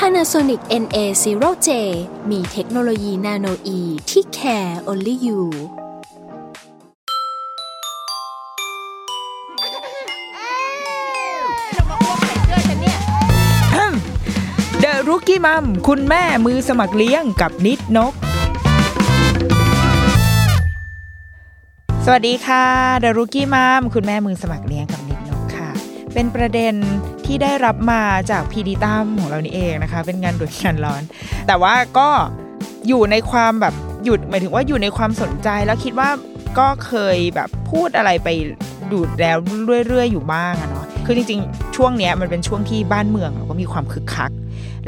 Panasonic NA0J มีเทคโนโลยีนาโนอีที่ care only you เดอะรุกี้มัมคุณแม่มือสมัครเลี้ยงกับนิดนก สวัสดีค่ะเดอะรุกี้มัมคุณแม่มือสมัครเลี้ยงกับ เป็นประเด็นที่ได้รับมาจากพีดีตั้มของเรานี่เองนะคะ เป็นงานด่วนงานร้อน แต่ว่าก็อยู่ในความแบบหยุดหมายถึงว่าอยู่ในความสนใจแล้วคิดว่าก็เคยแบบพูดอะไรไปดูดแล้วเรื่อยๆอยู่บ้างอะเนาะคือจริงๆ ช่วงเนี้ยมันเป็นช่วงที่บ้านเมืองเราก็มีความคึกคัก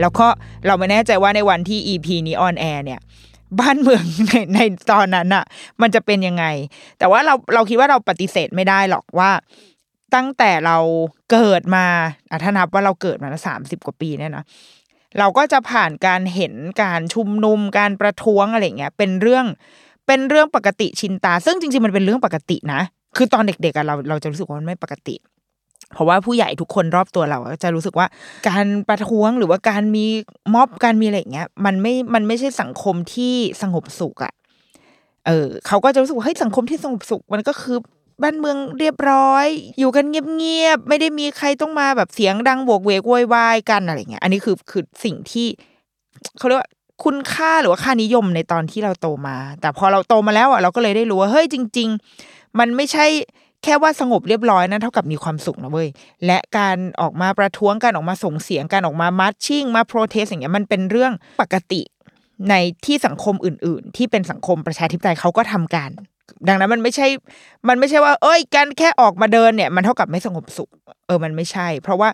แล้วก็เราไม่แน่ใจว่าในวันที่ EP นี้ออนแอร์เนี่ยบ้านเมืองในในตอนนั้นอะมันจะเป็นยังไง แต่ว่าเราเราคิดว่าเราปฏิเสธไม่ได้หรอกว่า ตั้งแต่เราเกิดมาอะถ้านับว่าเราเกิดมาสามสิบกว่าปีเนี่ยนะเราก็จะผ่านการเห็นการชุมนุมการประท้วงอะไรเงี้ย เป็นเรื่องเป็นเรื่องปกติชินตา ซึ่งจริงๆมันเป็นเรื่องปกตินะ คือตอนเด็กๆเราเราจะรู้สึกว่ามันไม่ปกติ เพราะว่าผู้ใหญ่ทุกคนรอบตัวเราจะรู้สึกว่า การประท้วงหรือว่าการมีม็อบการมีอะไรเงี้ย มันไม่มันไม่ใช่สังคมที่สงบสุขอะเออเขาก็จะรู้สึกว่าเฮ้ยสังคมที่สงบสุขมันก็คือ บ้านเมืองเรียบร้อย อยู่กันเงียบๆไม่ได้มีใครต้องมาแบบเสียงดังโวกเวกโวยวายกันอะไรเงี้ยอันนี้คือคือสิ่งที่เขาเรียกว่าคุณค่าหรือว่าค่านิยมในตอนที่เราโตมา แต่พอเราโตมาแล้วอะเราก็เลยได้รู้ว่าเฮ้ยจริง ๆ มันไม่ใช่แค่ว่าสงบเรียบร้อยนะเท่ากับมีความสุขนะเว้ยและการออกมาประท้วงการออกมาส่งเสียงการออกมา marching มา protest อย่างเงี้ยมันเป็นเรื่องปกติในที่สังคมอื่น ๆ ที่เป็นสังคมประชาธิปไตยเขาก็ทำกัน ดังนั้นมันไม่ใช่ มันไม่ใช่ว่า เอ้ยการแค่ออกมาเดินเนี่ย มันเท่ากับไม่สงบสุข เออ มันไม่ใช่ เพราะว่า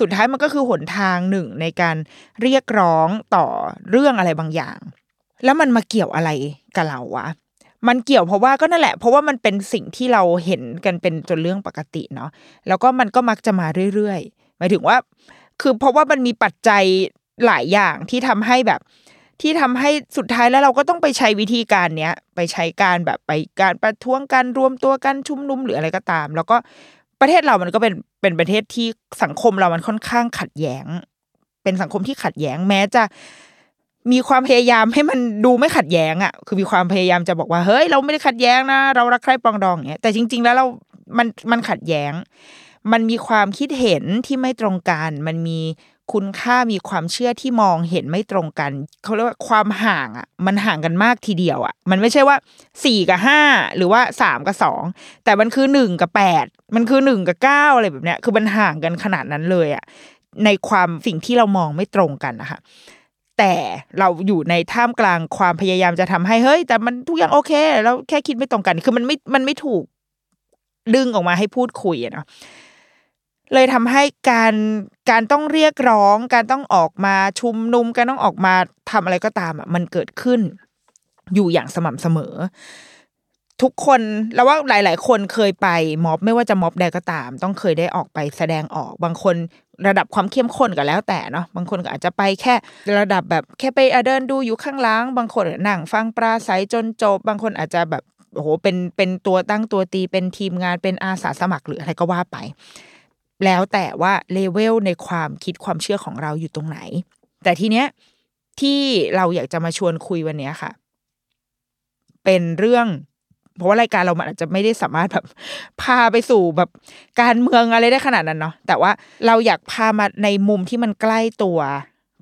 สุดท้ายมันก็คือหนทางหนึ่งในการเรียกร้องต่อเรื่องอะไรบางอย่าง แล้วมันมาเกี่ยวอะไรกับเราวะมันเกี่ยวเพราะว่าก็นั่นแหละ เพราะว่ามันเป็นสิ่งที่เราเห็นกันเป็นจนเรื่องปกติเนาะแล้วก็มันก็มักจะมาเรื่อยๆหมายถึงว่า คือเพราะว่ามันมีปัจจัยหลายอย่างที่ทำให้แบบ ที่ทำให้สุดท้ายแล้วเราก็ต้องไปใช้วิธีการเนี้ยไปใช้การแบบไปการประท้วงกันรวมตัวกันชุมนุมหรืออะไรก็ตาม แล้วก็ประเทศเรามันก็เป็นเป็นประเทศที่สังคมเรามันค่อนข้างขัดแย้ง เป็นสังคมที่ขัดแย้งแม้จะมีความพยายามให้มันดูไม่ขัดแย้งอะ คือมีความพยายามจะบอกว่าเฮ้ย เราไม่ได้ขัดแย้งนะ เรารักใคร่ปรองดองอย่างเงี้ยแต่จริง ๆ แล้วเรามันมันขัดแย้ง มันมีความคิดเห็นที่ไม่ตรงกัน มันมี คุณค่ามีความเชื่อที่มองเห็นไม่ตรงกันเขาเรียกว่าความห่างอะ มันห่างกันมากทีเดียวอะ มันไม่ใช่ว่าสี่กับห้าหรือว่าสามกับสองแต่มันคือหนึ่งกับแปดมันคือหนึ่งกับเก้าอะไรแบบเนี้ย คือมันห่างกันขนาดนั้นเลยอะในความสิ่งที่เรามองไม่ตรงกันนะคะแต่เราอยู่ในท่ามกลางความพยายามจะทำให้เฮ้ย แต่มันทุกอย่างโอเคเราแค่คิดไม่ตรงกัน คือมันไม่มันไม่ถูกดึงออกมาให้พูดคุยอะเนาะ เลยทำให้การการต้องเรียกร้อง การต้องออกมาชุมนุมการต้องออกมาทำอะไรก็ตามอะมันเกิดขึ้น อยู่อย่างสม่ำเสมอ ทุกคนแล้วว่าหลาย ๆ คนเคยไปม็อบไม่ว่าจะม็อบใดก็ตาม ต้องเคยได้ออกไปแสดงออกบางคนระดับความเข้มข้นก็แล้วแต่เนาะบางคนก็อาจจะไปแค่ระดับแบบแค่ไปเดินดูอยู่ข้างล่าง บางคนนั่งฟังปราศัยจนจบ บางคนอาจจะแบบโอ้โหเป็นเป็นตัวตั้งตัวตีเป็นทีมงานเป็นอาสาสมัครหรืออะไรก็ว่าไป แล้วแต่ว่าเลเวลในความคิดความเชื่อของเราอยู่ตรงไหน แต่ทีเนี้ยที่เราอยากจะมาชวนคุยวันนี้ค่ะ เป็นเรื่อง เพราะว่ารายการเรามันอาจจะไม่ได้สามารถแบบพาไปสู่แบบการเมืองอะไรได้ขนาดนั้นเนาะแต่ว่าเราอยากพามาในมุมที่มันใกล้ตัว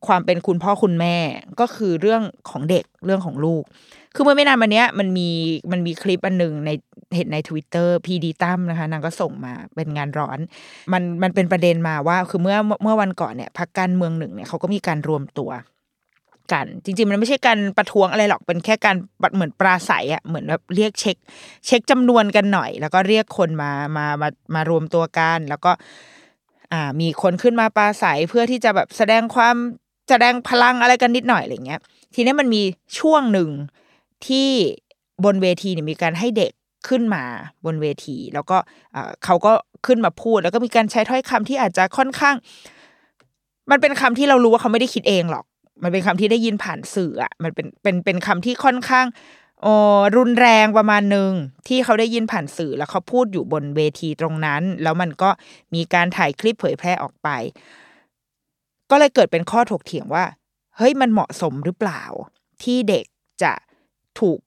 ความเป็นคุณพ่อคุณแม่ ก็คือเรื่องของเด็กเรื่องของลูก คือเมื่อไม่นานมาเนี้ยมันมีมันมีคลิปอันหนึ่งในเห็นในทวิตเตอร์พีดีตั้มนะคะนางก็ส่งมาเป็นงานร้อน มันมันเป็นประเด็นมาว่า คือเมื่อเมื่อวันก่อนเนี่ยพักการเมืองหนึ่งเนี่ยเขาก็มีการรวมตัวกันจริงๆ มันไม่ใช่การประท้วงอะไรหรอกเป็นแค่การเหมือนปราศัยอะเหมือนแบบเรียกเช็ค เช็คจำนวนกันหน่อย แล้วก็เรียกคนมามามามารวมตัวกัน แล้วก็ อ่า มีคนขึ้นมาปราศัยเพื่อที่จะแบบแสดงความแสดงพลังอะไรกันนิดหน่อยอะไรเงี้ย ทีนี้มันมีช่วงหนึ่ง ที่บนเวทีเนี่ยมีการให้เด็กขึ้นมาบนเวที แล้วก็เขาก็ขึ้นมาพูด แล้วก็มีการใช้ถ้อยคำที่อาจจะค่อนข้าง มันเป็นคำที่เรารู้ว่าเขาไม่ได้คิดเองหรอก มันเป็นคำที่ได้ยินผ่านสื่ออะมันเป็นเป็นเป็นคำที่ค่อนข้างอ่อรุนแรงประมาณหนึ่งที่เขาได้ยินผ่านสื่อแล้วเขาพูดอยู่บนเวทีตรงนั้น แล้วมันก็มีการถ่ายคลิปเผยแพร่ออกไป ก็เลยเกิดเป็นข้อถกเถียงว่า เฮ้ยมันเหมาะสมหรือเปล่า ที่เด็กจะ ถูก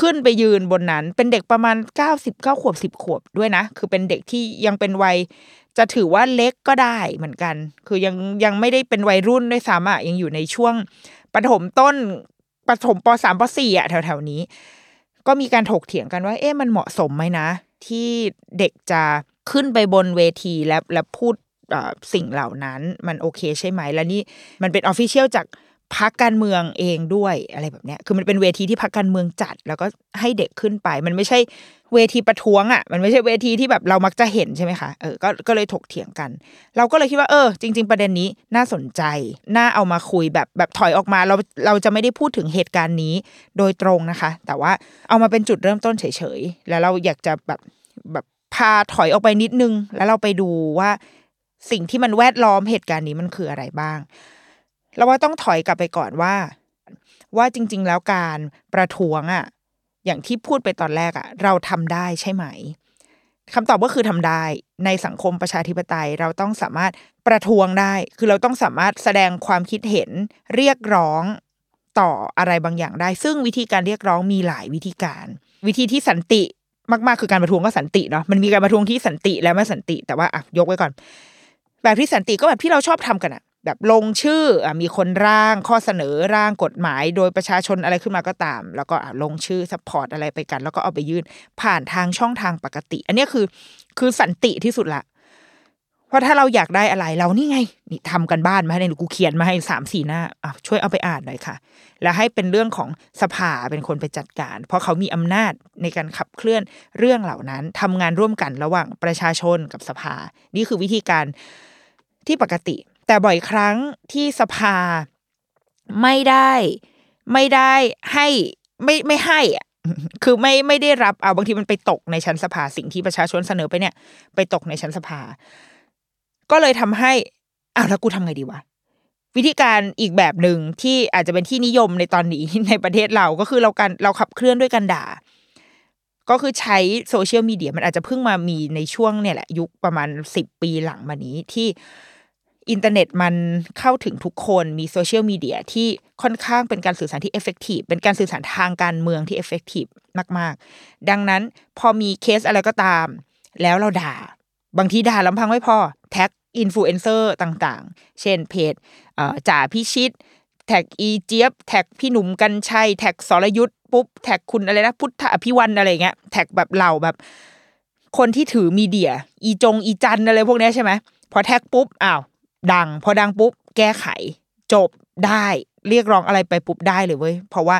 ขึ้นไปยืนบนนั้น เป็นเด็กประมาณเก้าสิบเก้าขวบสิบขวบด้วยนะ คือเป็นเด็กที่ยังเป็นวัย จะถือว่าเล็กก็ได้เหมือนกัน คือยังยังไม่ได้เป็นวัยรุ่นด้วยซ้ำอะยังอยู่ในช่วงปฐมต้นปฐมป.สาม ป.สี่อะแถวๆนี้ ก็มีการถกเถียงกันว่า เอ๊ะมันเหมาะสมไหมนะ ที่เด็กจะขึ้นไปบนเวทีและและพูดสิ่งเหล่านั้น มันโอเคใช่ไหม และนี่มันเป็น official จาก พรรคการเมืองเองด้วยอะไรแบบเนี้ย คือมันเป็นเวทีที่พรรคการเมืองจัด แล้วก็ให้เด็กขึ้นไป มันไม่ใช่เวทีประท้วงอะ มันไม่ใช่เวทีที่แบบเรามักจะเห็นใช่ไหมคะ เออ ก็ ก็เลยถกเถียงกัน เราก็เลยคิดว่า เออ จริง ๆ ประเด็นนี้น่าสนใจ น่าเอามาคุยแบบ แบบถอยออกมา เรา เราจะไม่ได้พูดถึงเหตุการณ์นี้โดยตรงนะคะ แต่ว่าเอามาเป็นจุดเริ่มต้นเฉยๆ แล้วเราอยากจะแบบ แบบพาถอยออกไปนิดนึง แล้วเราไปดูว่าสิ่งที่มันแวดล้อมเหตุการณ์นี้มันคืออะไรบ้าง เราว่าต้องถอยกลับไปก่อนว่า ว่าจริง ๆ แล้วการประท้วงอะอย่างที่พูดไปตอนแรกอะเราทำได้ใช่ไหมคำตอบก็คือทำได้ในสังคมประชาธิปไตย เราต้องสามารถประท้วงได้ คือเราต้องสามารถแสดงความคิดเห็นเรียกร้องต่ออะไรบางอย่างได้ ซึ่งวิธีการเรียกร้องมีหลายวิธีการ วิธีที่สันติมากๆคือการประท้วงก็สันติเนาะมันมีการประท้วงที่สันติและไม่สันติแต่ว่าอะยกไว้ก่อน แบบที่สันติก็แบบที่เราชอบทำกันอะ แบบลงชื่ออมีคนร่างข้อเสนอร่างกฎหมาย โดยประชาชนอะไรขึ้นมาก็ตาม แล้วก็ลงชื่อ support อะไรไปกัน แล้วก็เอาไปยื่นผ่านทางช่องทางปกติ อันนี้คือคือสันติที่สุดละเพราะถ้าเราอยากได้อะไรเรานี่ไงนี่ทำการบ้านมาให้ในกูเขียนมาให้สามสี่หน้าอะช่วยเอาไปอ่านหน่อยค่ะ แล้วให้เป็นเรื่องของสภาเป็นคนไปจัดการ เพราะเขามีอำนาจในการขับเคลื่อนเรื่องเหล่านั้นทำงานร่วมกันระหว่างประชาชนกับสภา นี่คือวิธีการที่ปกติ แต่บ่อยครั้งที่สภาไม่ได้ไม่ได้ให้ไม่ไม่ให้อะคือไม่ไม่ได้รับเอาบางทีมันไปตกในชั้นสภาสิ่งที่ประชาชนเสนอไปเนี่ย ไปตกในชั้นสภา ก็เลยทำให้อ้าวแล้วกูทำไงดีวะวิธีการอีกแบบหนึ่งที่อาจจะเป็นที่นิยมในตอนนี้ในประเทศเราก็คือเราการเราขับเคลื่อนด้วยการด่า ก็คือใช้โซเชียลมีเดียมันอาจจะเพิ่งมามีในช่วงเนี่ยแหละ ยุคประมาณสิบปีหลังมานี้ที่ อินเทอร์เน็ตมันเข้าถึงทุกคนมีโซเชียลมีเดียที่ค่อนข้างเป็นการสื่อสารที่ effective เป็นการสื่อสารทางการเมืองที่ effective มาก ๆ ดังนั้นพอมีเคสอะไรก็ตาม แล้วเราด่า บางทีด่าลำพังไม่พอ tag influencer ต่างๆ เช่นเพจจ่าพิชิต tag อีเจี๊ยบ tag พี่หนุ่มกรรชัย tag สรยุทธปุ๊บ tag คุณอะไรนะ พุทธอภิวรรณอะไรเงี้ย tag แบบเหล่าแบบ คนที่ถือมีเดีย อีจงอีจันอะไรพวกเนี้ยใช่ไหมพอแท็กปุ๊บอ้าว ดัง พอดังปุ๊บแก้ไข จบได้เรียกร้องอะไรไปปุ๊บได้เลยเว้ยเพราะว่า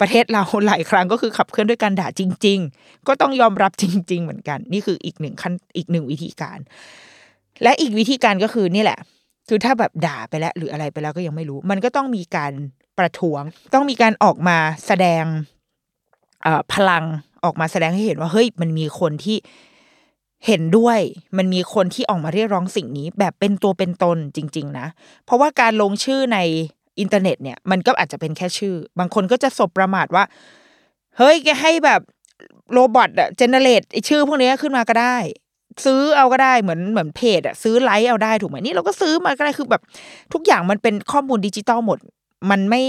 ประเทศเราหลายครั้งก็คือขับเคลื่อนด้วยการด่าจริง ๆ ก็ต้องยอมรับจริง ๆ เหมือนกัน นี่คืออีกหนึ่งขั้นอีกหนึ่งวิธีการ และอีกวิธีการก็คือนี่แหละ คือถ้าแบบด่าไปแล้ว หรืออะไรไปแล้วก็ยังไม่รู้ มันก็ต้องมีการประท้วง ต้องมีการออกมาแสดงเอ่อพลังออกมาแสดงให้เห็นว่าเฮ้ยมันมีคนที่ เห็นด้วยมันมีคนที่ออกมาเรียกร้องสิ่งนี้ แบบเป็นตัวเป็นตนจริง ๆ นะ เพราะว่าการลงชื่อในอินเทอร์เน็ตเนี่ยมันก็อาจจะเป็นแค่ชื่อ บางคนก็จะสบประมาทว่า เฮ้ยแกให้แบบ robot อะ generate ชื่อพวกนี้ขึ้นมาก็ได้ ซื้อเอาก็ได้เหมือนเหมือนเพจอะซื้อไลค์เอาได้ถูกไหมนี่เราก็ซื้อมาก็ได้คือแบบ ทุกอย่างมันเป็นข้อมูลดิจิตอลหมด มันไม่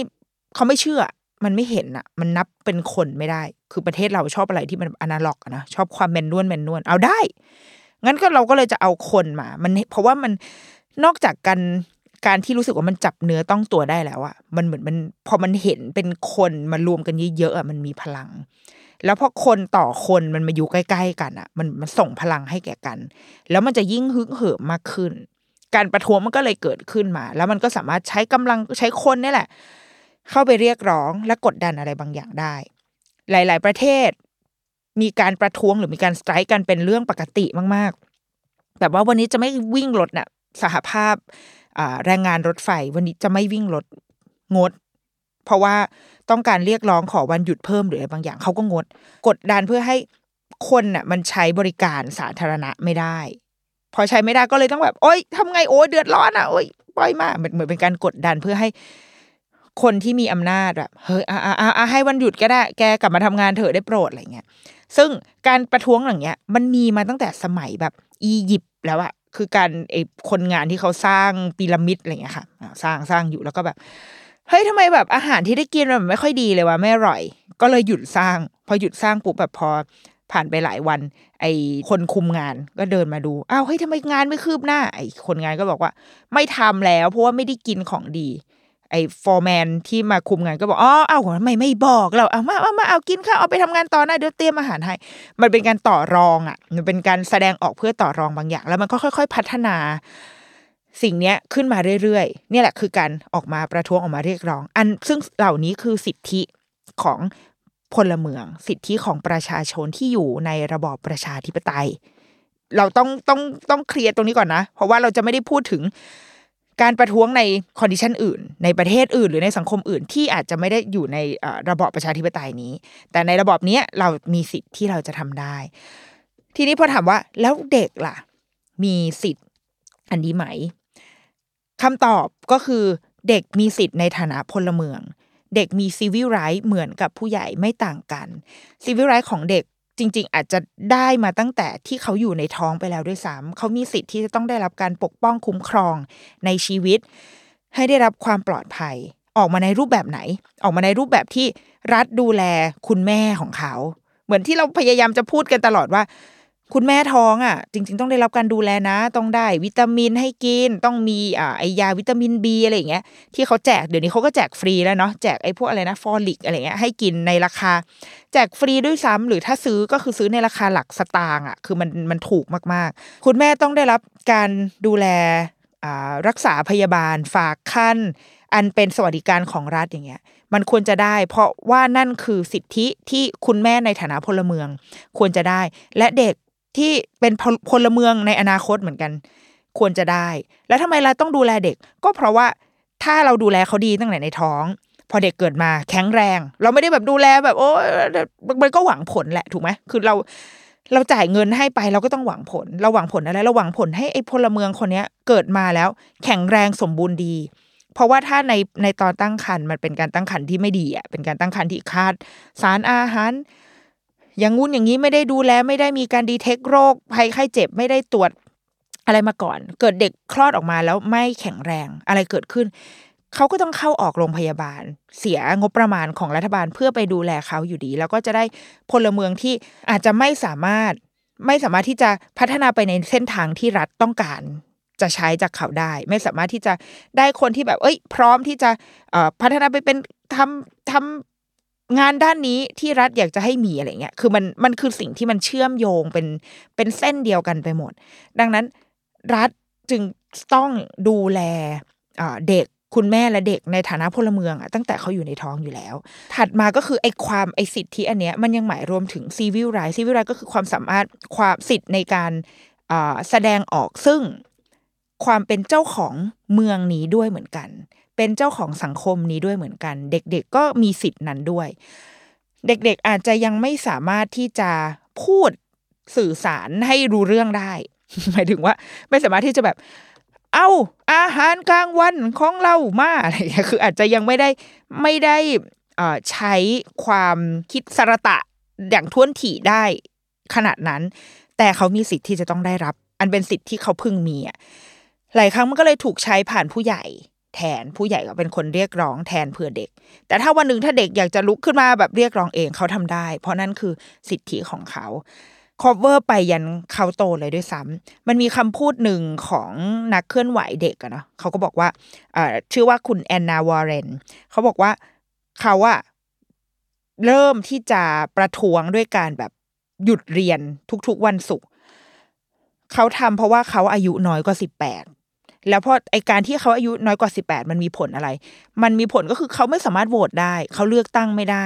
เขาไม่เชื่อ มันไม่เห็นอะมันนับเป็นคนไม่ได้ คือประเทศเราชอบอะไรที่มันอนาล็อกนะชอบความแมนนวลแมนนวลเอาได้ งั้นก็เราก็เลยจะเอาคนมา มันเพราะว่ามันนอกจากการการที่รู้สึกว่ามันจับเนื้อต้องตัวได้แล้วอะมันเหมือนมันพอมันเห็นเป็นคนมารวมกันเยอะๆอะมันมีพลัง แล้วพอคนต่อคนมันมาอยู่ใกล้ ๆ กันอะมันมันส่งพลังให้แก่กัน แล้วมันจะยิ่งฮึกเหิมมากขึ้น การประท้วงมันก็เลยเกิดขึ้นมา แล้วมันก็สามารถใช้กำลังใช้คนนี่แหละ เข้าไปเรียกร้องและกดดันอะไรบางอย่างได้ หลาย ๆ ประเทศ มีการประท้วงหรือมีการสไตร์กันเป็นเรื่องปกติมาก ๆ แบบว่าวันนี้จะไม่วิ่งรถน่ะสหภาพแรงงานรถไฟ วันนี้จะไม่วิ่งรถงด เพราะว่าต้องการเรียกร้องขอวันหยุดเพิ่มหรืออะไรบางอย่างเขาก็งด กดดันเพื่อให้คนน่ะมันใช้บริการสาธารณะไม่ได้ พอใช้ไม่ได้ก็เลยต้องแบบ โอ๊ยทำไงโอ้ยเดือดร้อนอะโอ๊ยปล่อยมาเหมือนเหมือนเป็นการกดดันเพื่อให้ คนที่มีอำนาจแบบเฮ้ยอ่าอ่าอ่าให้วันหยุดก็ได้ แกกลับมาทำงานเถอะได้โปรดอะไรเงี้ยซึ่งการประท้วงอย่างเงี้ย มันมีมาตั้งแต่สมัยแบบอียิปต์แล้วอะคือการไอคนงานที่เขาสร้างพีระมิดอะไรเงี้ยค่ะ สร้างสร้างอยู่แล้วก็แบบเฮ้ยทำไมแบบอาหารที่ได้กินมันไม่ค่อยดีเลยวะไม่อร่อย ก็เลยหยุดสร้าง พอหยุดสร้างปุ๊บแบบพอผ่านไปหลายวัน ไอคนคุมงานก็เดินมาดูอ้าวเฮ้ยทำไมงานไม่คืบหน้า ไอคนงานก็บอกว่า ไม่ทำแล้ว เพราะว่าไม่ได้กินของดี ไอ้ฟอร์แมนที่มาคุมงานก็บอกอ๋อเอาทำไมไม่บอกเราเอามาเอามาเอากินข้าวเอาไปทำงานต่อนะเดี๋ยวเตรียมอาหารให้มันเป็นการต่อรองอะมันเป็นการแสดงออกเพื่อต่อรองบางอย่าง แล้วมันก็ค่อย ๆ พัฒนาสิ่งเนี้ยขึ้นมาเรื่อยๆ เนี่ยแหละคือการออกมาประท้วงออกมาเรียกร้อง อันซึ่งเหล่านี้คือสิทธิของพลเมือง สิทธิของประชาชนที่อยู่ในระบอบประชาธิปไตย เราต้องต้องต้อง clear ตรงนี้ก่อนนะ เพราะว่าเราจะไม่ได้พูดถึง การประท้วงใน condition อื่น ในประเทศอื่น หรือในสังคมอื่นที่อาจจะไม่ได้อยู่ในระบอบประชาธิปไตยนี้ แต่ในระบอบนี้เรามีสิทธิ์ที่เราจะทำได้ ทีนี้พอถามว่าแล้วเด็กล่ะ มีสิทธิ์อันนี้ไหมคำตอบก็คือเด็กมีสิทธิ์ในฐานะพลเมือง เด็กมีซีวิลไรต์เหมือนกับผู้ใหญ่ไม่ต่างกันซีวิลไรต์ของเด็ก จริง ๆ อาจจะได้มาตั้งแต่ที่เขาอยู่ในท้องไปแล้วด้วยซ้ำเขามีสิทธิ์ที่จะต้องได้รับการปกป้องคุ้มครองในชีวิต ให้ได้รับความปลอดภัย ออกมาในรูปแบบไหน ออกมาในรูปแบบที่รัฐดูแลคุณแม่ของเขา เหมือนที่เราพยายามจะพูดกันตลอดว่า คุณแม่ท้องอะ จริง ๆ ต้องได้รับการดูแลนะ ต้องได้วิตามินให้กิน ต้องมีอ่าไอยาวิตามินบีอะไรอย่างเงี้ยที่เขาแจกเดี๋ยวนี้เขาก็แจกฟรีแล้วเนาะแจกไอพวกอะไรนะฟอลิกอะไรเงี้ยให้กินในราคา แจกฟรีด้วยซ้ำหรือถ้าซื้อก็คือซื้อในราคาหลักสตางค์อะคือมันมันถูกมากๆ คุณแม่ต้องได้รับการดูแลอ่ารักษาพยาบาลฝากคันอันเป็นสวัสดิการของรัฐอย่างเงี้ย มันควรจะได้ เพราะว่านั่นคือสิทธิที่คุณแม่ในฐานะพลเมือง ควรจะได้ และเด็ก ที่เป็นพลพลเมืองในอนาคตเหมือนกัน ควรจะได้ แล้วทำไมเราต้องดูแลเด็ก ก็เพราะว่าถ้าเราดูแลเขาดีตั้งแต่ในท้อง พอเด็กเกิดมาแข็งแรง เราไม่ได้แบบดูแลแบบโอ้ยมันก็หวังผลแหละถูกไหมคือเราเราจ่ายเงินให้ไปเราก็ต้องหวังผล เราหวังผลอะไรเราหวังผลให้ไอ้พลเมืองคนเนี้ยเกิดมาแล้ว แข็งแรงสมบูรณ์ดี เพราะว่าถ้าในในตอนตั้งครรภ์มันเป็นการตั้งครรภ์ที่ไม่ดีอะเป็นการตั้งครรภ์ที่ขาดสารอาหาร อย่างงู้นอย่างนี้ไม่ได้ดูแลไม่ได้มีการดีเทคโรคภัยไข้เจ็บไม่ได้ตรวจอะไรมาก่อน เกิดเด็กคลอดออกมาแล้วไม่แข็งแรงอะไรเกิดขึ้น เขาก็ต้องเข้าออกโรงพยาบาล เสียงบประมาณของรัฐบาลเพื่อไปดูแลเขาอยู่ดี แล้วก็จะได้พลเมืองที่อาจจะไม่สามารถไม่สามารถที่จะพัฒนาไปในเส้นทางที่รัฐต้องการจะใช้จากเขาได้ ไม่สามารถที่จะได้คนที่แบบ เอ้ย พร้อมที่จะพัฒนาไปเป็นทำทำ งานด้านนี้ที่รัฐอยากจะให้มีอะไรเงี้ย คือมันมันคือสิ่งที่มันเชื่อมโยงเป็นเป็นเส้นเดียวกันไปหมด ดังนั้นรัฐจึงต้องดูแลเด็กคุณแม่และเด็กในฐานะพลเมืองอะตั้งแต่เขาอยู่ในท้องอยู่แล้ว ถัดมาก็คือไอ้ความไอ้สิทธิอันเนี้ยมันยังหมายรวมถึงซีวิลไรซีวิลไรก็คือความสามารถความสิทธิ์ในการแสดงออกซึ่งความเป็นเจ้าของเมืองนี้ด้วยเหมือนกัน เป็นเจ้าของสังคมนี้ด้วยเหมือนกัน เด็กๆก็มีสิทธินั้นด้วย เด็กๆอาจจะยังไม่สามารถที่จะพูดสื่อสารให้รู้เรื่องได้ หมายถึงว่า ไม่สามารถที่จะแบบ เอาอาหารกลางวันของเรามาอะไรอย่างเงี้ยคืออาจจะยังไม่ได้ไม่ได้ใช้ความคิดสรตะอย่างท้วนถี่ได้ขนาดนั้น แต่เขามีสิทธิ์ที่จะต้องได้รับ อันเป็นสิทธิ์ที่เขาพึงมีอะหลายครั้งมันก็เลยถูกใช้ผ่านผู้ใหญ่ แทนผู้ใหญ่ก็เป็นคนเรียกร้องแทนเพื่อเด็ก แต่ถ้าวันหนึ่งถ้าเด็กอยากจะลุกขึ้นมาแบบเรียกร้องเองเขาทำได้ เพราะนั่นคือสิทธิของเขา cover ไปยันเขาโตเลยด้วยซ้ำมันมีคำพูดหนึ่งของนักเคลื่อนไหวเด็กอะเนาะเขาก็บอกว่าเอ่อชื่อว่าคุณแอนนาวอร์เรนเขาบอกว่าเขาอะเริ่มที่จะประท้วงด้วยการแบบหยุดเรียนทุกๆวันศุกร์เขาทำเพราะว่าเขาอายุน้อยกว่าสิบแปด แล้วพอไอการที่เขาอายุน้อยกว่าสิบแปดมันมีผลอะไร มันมีผลก็คือเขาไม่สามารถโหวตได้ เขาเลือกตั้งไม่ได้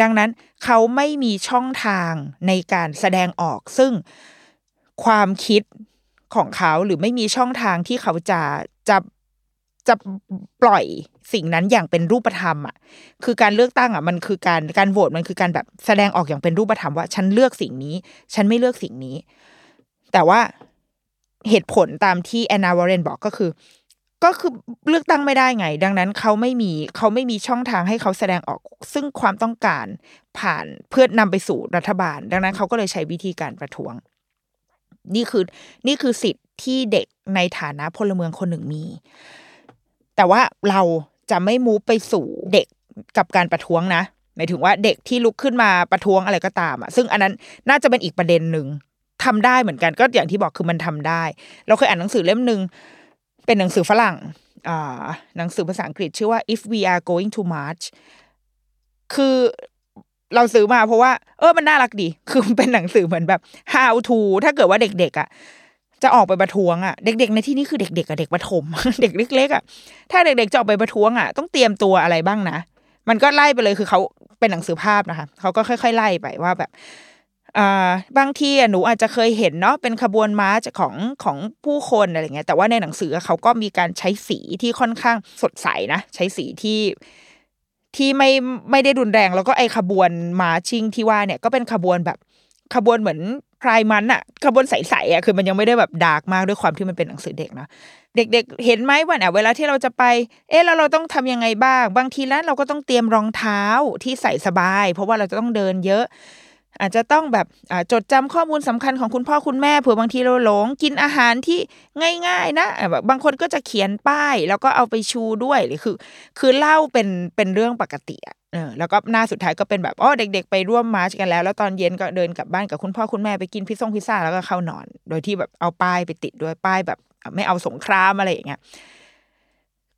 ดังนั้นเขาไม่มีช่องทางในการแสดงออก ซึ่งความคิดของเขาหรือไม่มีช่องทางที่เขาจะจะจะปล่อยสิ่งนั้นอย่างเป็นรูปธรรมอะ คือการเลือกตั้งอะมันคือการการโหวตมันคือการแบบแสดงออกอย่างเป็นรูปธรรมว่า ฉันเลือกสิ่งนี้ ฉันไม่เลือกสิ่งนี้ แต่ว่า เหตุผลตามที่แอนนาวอร์เรนบอกก็คือ ก็คือเลือกตั้งไม่ได้ไง ดังนั้นเขาไม่มีเขาไม่มีช่องทางให้เขาแสดงออกซึ่งความต้องการผ่านเพื่อนำไปสู่รัฐบาล ดังนั้นเขาก็เลยใช้วิธีการประท้วง นี่คือนี่คือสิทธิ์ที่เด็กในฐานะพลเมืองคนหนึ่งมี แต่ว่าเราจะไม่มูฟไปสู่เด็กกับการประท้วงนะหมายถึงว่าเด็กที่ลุกขึ้นมาประท้วงอะไรก็ตามอะซึ่งอันนั้นน่าจะเป็นอีกประเด็นหนึ่ง ทำได้เหมือนกันก็อย่างที่บอกคือมันทำได้ เราเคยอ่านหนังสือเล่มหนึ่งเป็นหนังสือฝรั่งอ่าหนังสือภาษาอังกฤษชื่อว่า if we are going to march คือเราซื้อมาเพราะว่า เออมันน่ารักดี คือมันเป็นหนังสือเหมือนแบบ how to ถ้าเกิดว่าเด็กๆอะจะออกไปประท้วงอะเด็ก ๆ ในที่นี้คือเด็กๆกับเด็กประถม เด็กเล็กๆอะถ้าเด็กๆจะออกไปประท้วงอะต้องเตรียมตัวอะไรบ้างนะ มันก็ไล่ไปเลยคือเขาเป็นหนังสือภาพนะคะเขาก็ค่อย ๆ ไล่ไปว่าแบบ บางทีหนูอาจจะเคยเห็นเนาะเป็นขบวนม้าของของผู้คนอะไรเงี้ยแต่ว่าในหนังสือเขาก็มีการใช้สีที่ค่อนข้างสดใสนะใช้สีที่ที่ไม่ไม่ได้รุนแรงแล้วก็ไอขบวนม้าชิงที่ว่าเนี่ยก็เป็นขบวนแบบขบวนเหมือนพรายมันอะขบวนใสๆอะคือมันยังไม่ได้แบบดาร์กมากด้วยความที่มันเป็นหนังสือเด็กนะเด็กๆ เห็นไหมว่าเนี่ยเวลาที่เราจะไป เอ๊ะแล้วเราต้องทำยังไงบ้าง บางทีแล้วเราก็ต้องเตรียมรองเท้าที่ใส่สบาย เพราะว่าเราจะต้องเดินเยอะ อาจจะต้องแบบจดจำข้อมูลสำคัญของคุณพ่อคุณแม่เผื่อบางทีเราหลงกินอาหารที่ง่ายๆนะแบบบางคนก็จะเขียนป้าย แล้วก็เอาไปชูด้วยหรือคือ คือเล่าเป็นเป็นเรื่องปกติอะเออแล้วก็หน้าสุดท้ายก็เป็นแบบอ๋อเด็ก ๆ ไปร่วมมาร์ชกันแล้ว แล้วตอนเย็นก็เดินกลับบ้านกับคุณพ่อคุณแม่ไปกินพิซซ่งพิซซ่าแล้วก็เข้านอน โดยที่แบบเอาป้ายไปติดด้วยป้ายแบบไม่เอาสงครามอะไรอย่างเงี้ย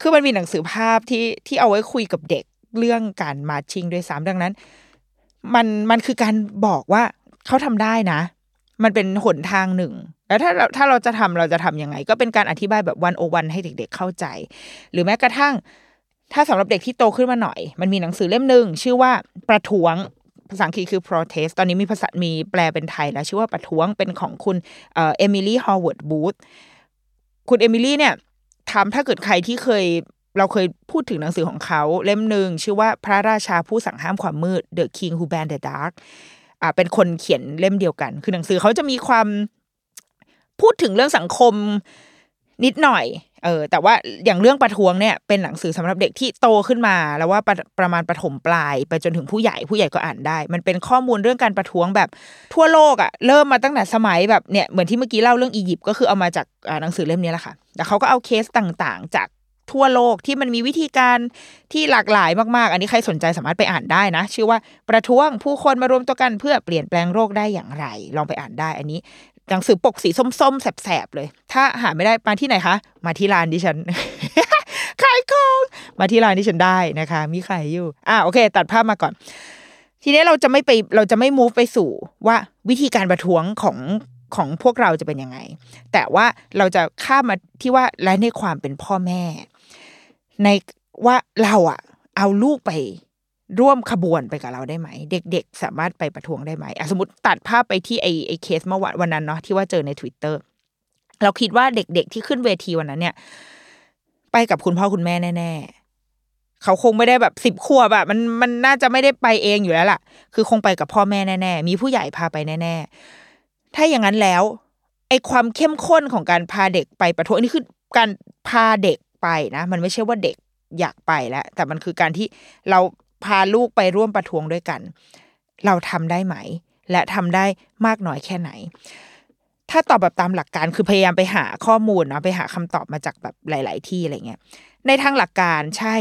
คือมันมีหนังสือภาพที่ที่เอาไว้คุยกับเด็กเรื่องการมาชิงด้วยซ้ำดังนั้น มันมันคือการบอกว่าเขาทำได้นะ มันเป็นหนทางหนึ่ง แล้วถ้าถ้าเราจะทำเราจะทํำยังไง ก็เป็นการอธิบายแบบวันโอวันให้เด็ก ๆเข้าใจ หรือแม้กระทั่ง ถ้าสำหรับเด็กที่โตขึ้นมาหน่อย มันมีหนังสือเล่มหนึ่งชื่อว่าประท้วงภาษาอังกฤษคือ protest ตอนนี้มีภาษา มีแปลเป็นไทยแล้ว ชื่อว่าประท้วง เป็นของคุณเอมิลี่ ฮอว์เวิร์ด บูธ คุณเอมิลี่เนี่ยทำถ้าเกิดใครที่เคย เราเคยพูดถึงหนังสือของเขาเล่มหนึ่งชื่อว่าพระราชาผู้สั่งห้ามความมืด The King Who Banned the Dark อ่าเป็นคนเขียนเล่มเดียวกัน คือหนังสือเขาจะมีความพูดถึงเรื่องสังคมนิดหน่อย เออ แต่ว่าอย่างเรื่องประท้วงเนี่ยเป็นหนังสือสำหรับเด็กที่โตขึ้นมา แล้วว่าประประมาณประถมปลาย ไปจนถึงผู้ใหญ่ผู้ใหญ่ก็อ่านได้ มันเป็นข้อมูลเรื่องการประท้วงแบบทั่วโลกอะ่ะเริ่มมาตั้งแต่สมัยแบบเนี่ยเหมือนที่เมื่อกี้เล่าเรื่องอียิปต์ก็คือเอามาจากหนังสือเล่มนี้แหละค่ะ แต่เขาก็เอาเคสต่างๆ จาก ทั่วโลกที่มันมีวิธีการที่หลากหลายมากๆ อันนี้ใครสนใจสามารถไปอ่านได้นะ ชื่อว่าประท้วงผู้คนมารวมตัวกันเพื่อเปลี่ยนแปลงโรคได้อย่างไร ลองไปอ่านได้อันนี้หนังสือปกสีส้มๆ แสบๆ เลย ถ้าหาไม่ได้มาที่ไหนคะ มาที่ร้านดิฉันขายของมาที่ร้านดิฉันได้นะคะ มีขายอยู่ อ่าโอเค ตัดภาพมาก่อน ทีนี้เราจะไม่ไปเราจะไม่มูฟไปสู่ว่าวิธีการประท้วงของของพวกเราจะเป็นยังไง แต่ว่าเราจะข้ามมาที่ว่าและในความเป็นพ่อแม่ ในว่าเราอะเอาลูกไปร่วมขบวนไปกับเราได้ไหม เด็กๆ สามารถไปประท้วงได้ไหมสมมติตัดภาพไปที่ไอ้ไอ้เคสเมื่อวันวันนั้นเนาะที่ว่าเจอใน Twitter เราคิดว่าเด็กๆ ที่ขึ้นเวทีวันนั้นเนี่ย ไปกับคุณพ่อคุณแม่แน่ๆ เขาคงไม่ได้แบบสิบขวบแบบมันมันน่าจะไม่ได้ไปเองอยู่แล้วล่ะ คือคงไปกับพ่อแม่แน่ๆ มีผู้ใหญ่พาไปแน่ๆ ถ้าอย่างนั้นแล้ว ไอ้ความเข้มข้นของการพาเด็กไปประท้วงนี่คือการพาเด็ก ไปนะ มันไม่ใช่ว่าเด็กอยากไปแล้ว แต่มันคือการที่เราพาลูกไปร่วมประท้วงด้วยกัน เราทำได้ไหม และทำได้มากน้อยแค่ไหน ถ้าตอบแบบตามหลักการคือพยายามไปหาข้อมูลเนาะไปหาคำตอบมาจากแบบหลาย ๆ ที่อะไรเงี้ย ในทางหลักการใช่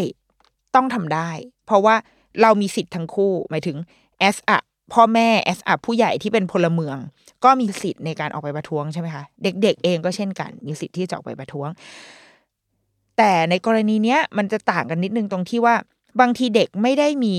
ต้องทำได้ เพราะว่าเรามีสิทธิ์ทั้งคู่ หมายถึงแอสอะพ่อแม่แอสอะผู้ใหญ่ที่เป็นพลเมือง ก็มีสิทธิ์ในการออกไปประท้วงใช่ไหมคะเด็ก ๆ เองก็เช่นกัน มีสิทธิ์ที่จะออกไปประท้วง แต่ในกรณีเนี้ยมันจะต่างกันนิดนึงตรงที่ว่า บางทีเด็กไม่ได้มี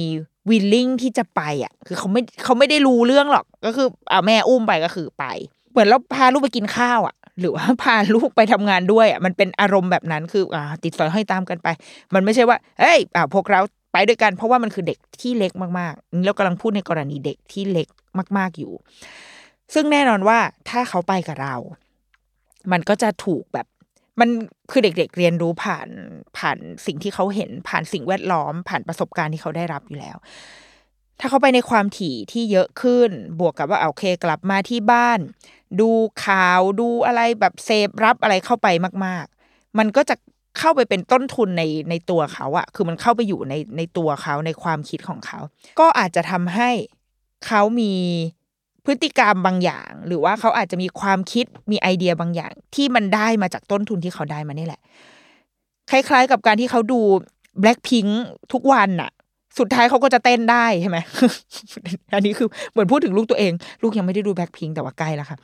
วิลลิ่งที่จะไปอะ คือเขาไม่เขาไม่ได้รู้เรื่องหรอก ก็คือเอาแม่อุ้มไปก็คือไป เหมือนเราพาลูกไปกินข้าวอะ หรือว่าพาลูกไปทำงานด้วยอะ มันเป็นอารมณ์แบบนั้น คืออ่าติดสอยห้อยตามกันไป มันไม่ใช่ว่าเฮ้ยอ่าพวกเราไปด้วยกัน เพราะว่ามันคือเด็กที่เล็กมากๆ เรากำลังพูดในกรณีเด็กที่เล็กมาก ๆอยู่ ซึ่งแน่นอนว่าถ้าเขาไปกับเรา มันก็จะถูกแบบ มันคือเด็กๆเรียนรู้ผ่านผ่านสิ่งที่เขาเห็นผ่านสิ่งแวดล้อม ผ่านประสบการณ์ที่เขาได้รับอยู่แล้ว ถ้าเขาไปในความถี่ที่เยอะขึ้น บวกกับว่าโอเคกลับมาที่บ้าน ดูข่าวดูอะไรแบบเสพรับอะไรเข้าไปมาก ๆ มันก็จะเข้าไปเป็นต้นทุนในในตัวเขาอะคือมันเข้าไปอยู่ในในตัวเขาในความคิดของเขา ก็อาจจะทำให้เขามี พฤติกรรมบางอย่าง หรือว่าเขาอาจจะมีความคิดมีไอเดียบางอย่าง ที่มันได้มาจากต้นทุนที่เขาได้มานี่แหละ คล้าย ๆ กับการที่เขาดู Blackpink ทุกวันน่ะ สุดท้ายเขาก็จะเต้นได้ใช่ไหมอันนี้คือเหมือนพูดถึงลูกตัวเอง ลูกยังไม่ได้ดูแบ็คพิงแต่ว่าใกล้แล้วค่ะ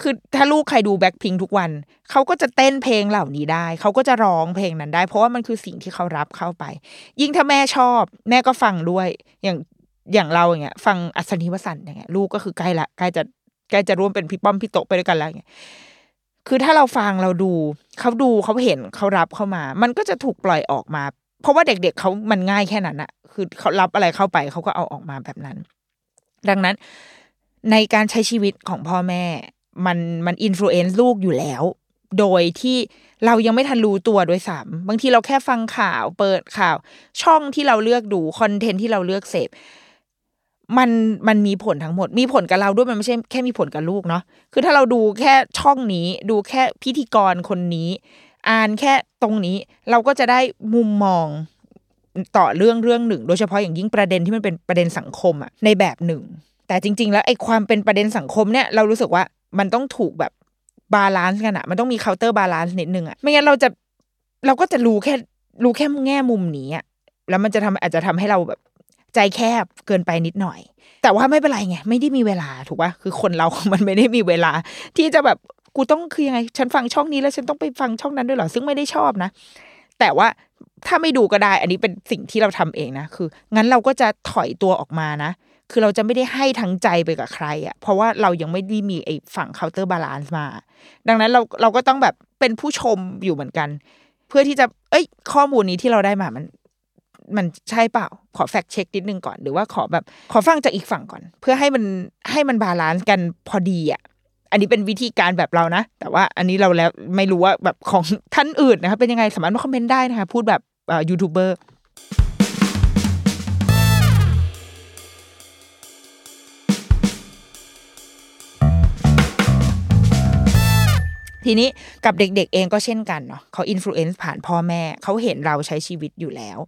คือถ้าลูกใครดูแบ็คพิงทุกวันเขาก็จะเต้นเพลงเหล่านี้ได้ เขาก็จะร้องเพลงนั้นได้ เพราะว่ามันคือสิ่งที่เขารับเข้าไป ยิ่งถ้าแม่ชอบ แม่ก็ฟังด้วย อย่าง อย่างเราอย่างเงี้ย ฟังอัศนีวสันต์อย่างเงี้ยลูกก็คือใกล้ละใกล้จะใกล้จะร่วมเป็นพี่ป้อมพี่โตไปด้วยกันแล้วอย่างเงี้ยคือถ้าเราฟังเราดูเขาดูเขาเห็นเขารับเข้ามา มันก็จะถูกปล่อยออกมา เพราะว่าเด็กๆเขามันง่ายแค่นั้นอะคือเขารับอะไรเข้าไปเขาก็เอาออกมาแบบนั้น ดังนั้นในการใช้ชีวิตของพ่อแม่ มันมัน influence ลูกอยู่แล้ว โดยที่เรายังไม่ทันรู้ตัวด้วยซ้ำบางทีเราแค่ฟังข่าว เปิดข่าว ช่องที่เราเลือกดู content ที่เราเลือกเสพ มันมันมีผลทั้งหมด มีผลกับเราด้วยมันไม่ใช่แค่มีผลกับลูกเนาะคือถ้าเราดูแค่ช่องนี้ ดูแค่พิธีกรคนนี้ อ่านแค่ตรงนี้ เราก็จะได้มุมมองต่อเรื่องเรื่องหนึ่ง โดยเฉพาะอย่างยิ่งประเด็นที่มันเป็นประเด็นสังคมอะในแบบหนึ่ง แต่จริง ๆ แล้วไอ้ความเป็นประเด็นสังคมเนี่ยเรารู้สึกว่ามันต้องถูกแบบ balance กันอะมันต้องมี counterbalance นิดนึงอะไม่งั้นเราจะเราก็จะรู้แค่รู้แค่แง่มุมนี้อะแล้วมันจะทำอาจจะทำให้เราแบบ ใจแคบเกินไปนิดหน่อย แต่ว่าไม่เป็นไรไงไม่ได้มีเวลาถูกปะคือคนเรา มันไม่ได้มีเวลา ที่จะแบบกูต้องคือยังไง ฉันฟังช่องนี้แล้วฉันต้องไปฟังช่องนั้นด้วยเหรอซึ่งไม่ได้ชอบนะ แต่ว่าถ้าไม่ดูก็ได้ อันนี้เป็นสิ่งที่เราทำเองนะคือ งั้นเราก็จะถอยตัวออกมานะ คือเราจะไม่ได้ให้ทั้งใจไปกับใครอะ่ะ เพราะว่าเรายังไม่ได้มีไอ้ฝั่ง counterbalance มา ดังนั้นเราเราก็ต้องแบบเป็นผู้ชมอยู่เหมือนกัน เพื่อที่จะ เอ้ย ข้อมูลนี้ที่เราได้มามัน มันใช่เปล่า ขอ fact check นิดนึงก่อน หรือว่าขอแบบขอฟังจากอีกฝั่งก่อน เพื่อให้มันให้มัน balance กันพอดีอะอันนี้เป็นวิธีการแบบเรานะ แต่ว่าอันนี้เราแล้วไม่รู้ว่าแบบของท่านอื่นนะคะเป็นยังไงสามารถมาคอมเมนต์ได้นะคะ พูดแบบยูทูบเบอร์ ทีนี้กับเด็กๆเองก็เช่นกันเนาะเขา influence ผ่านพ่อแม่เขาเห็นเราใช้ชีวิตอยู่แล้ว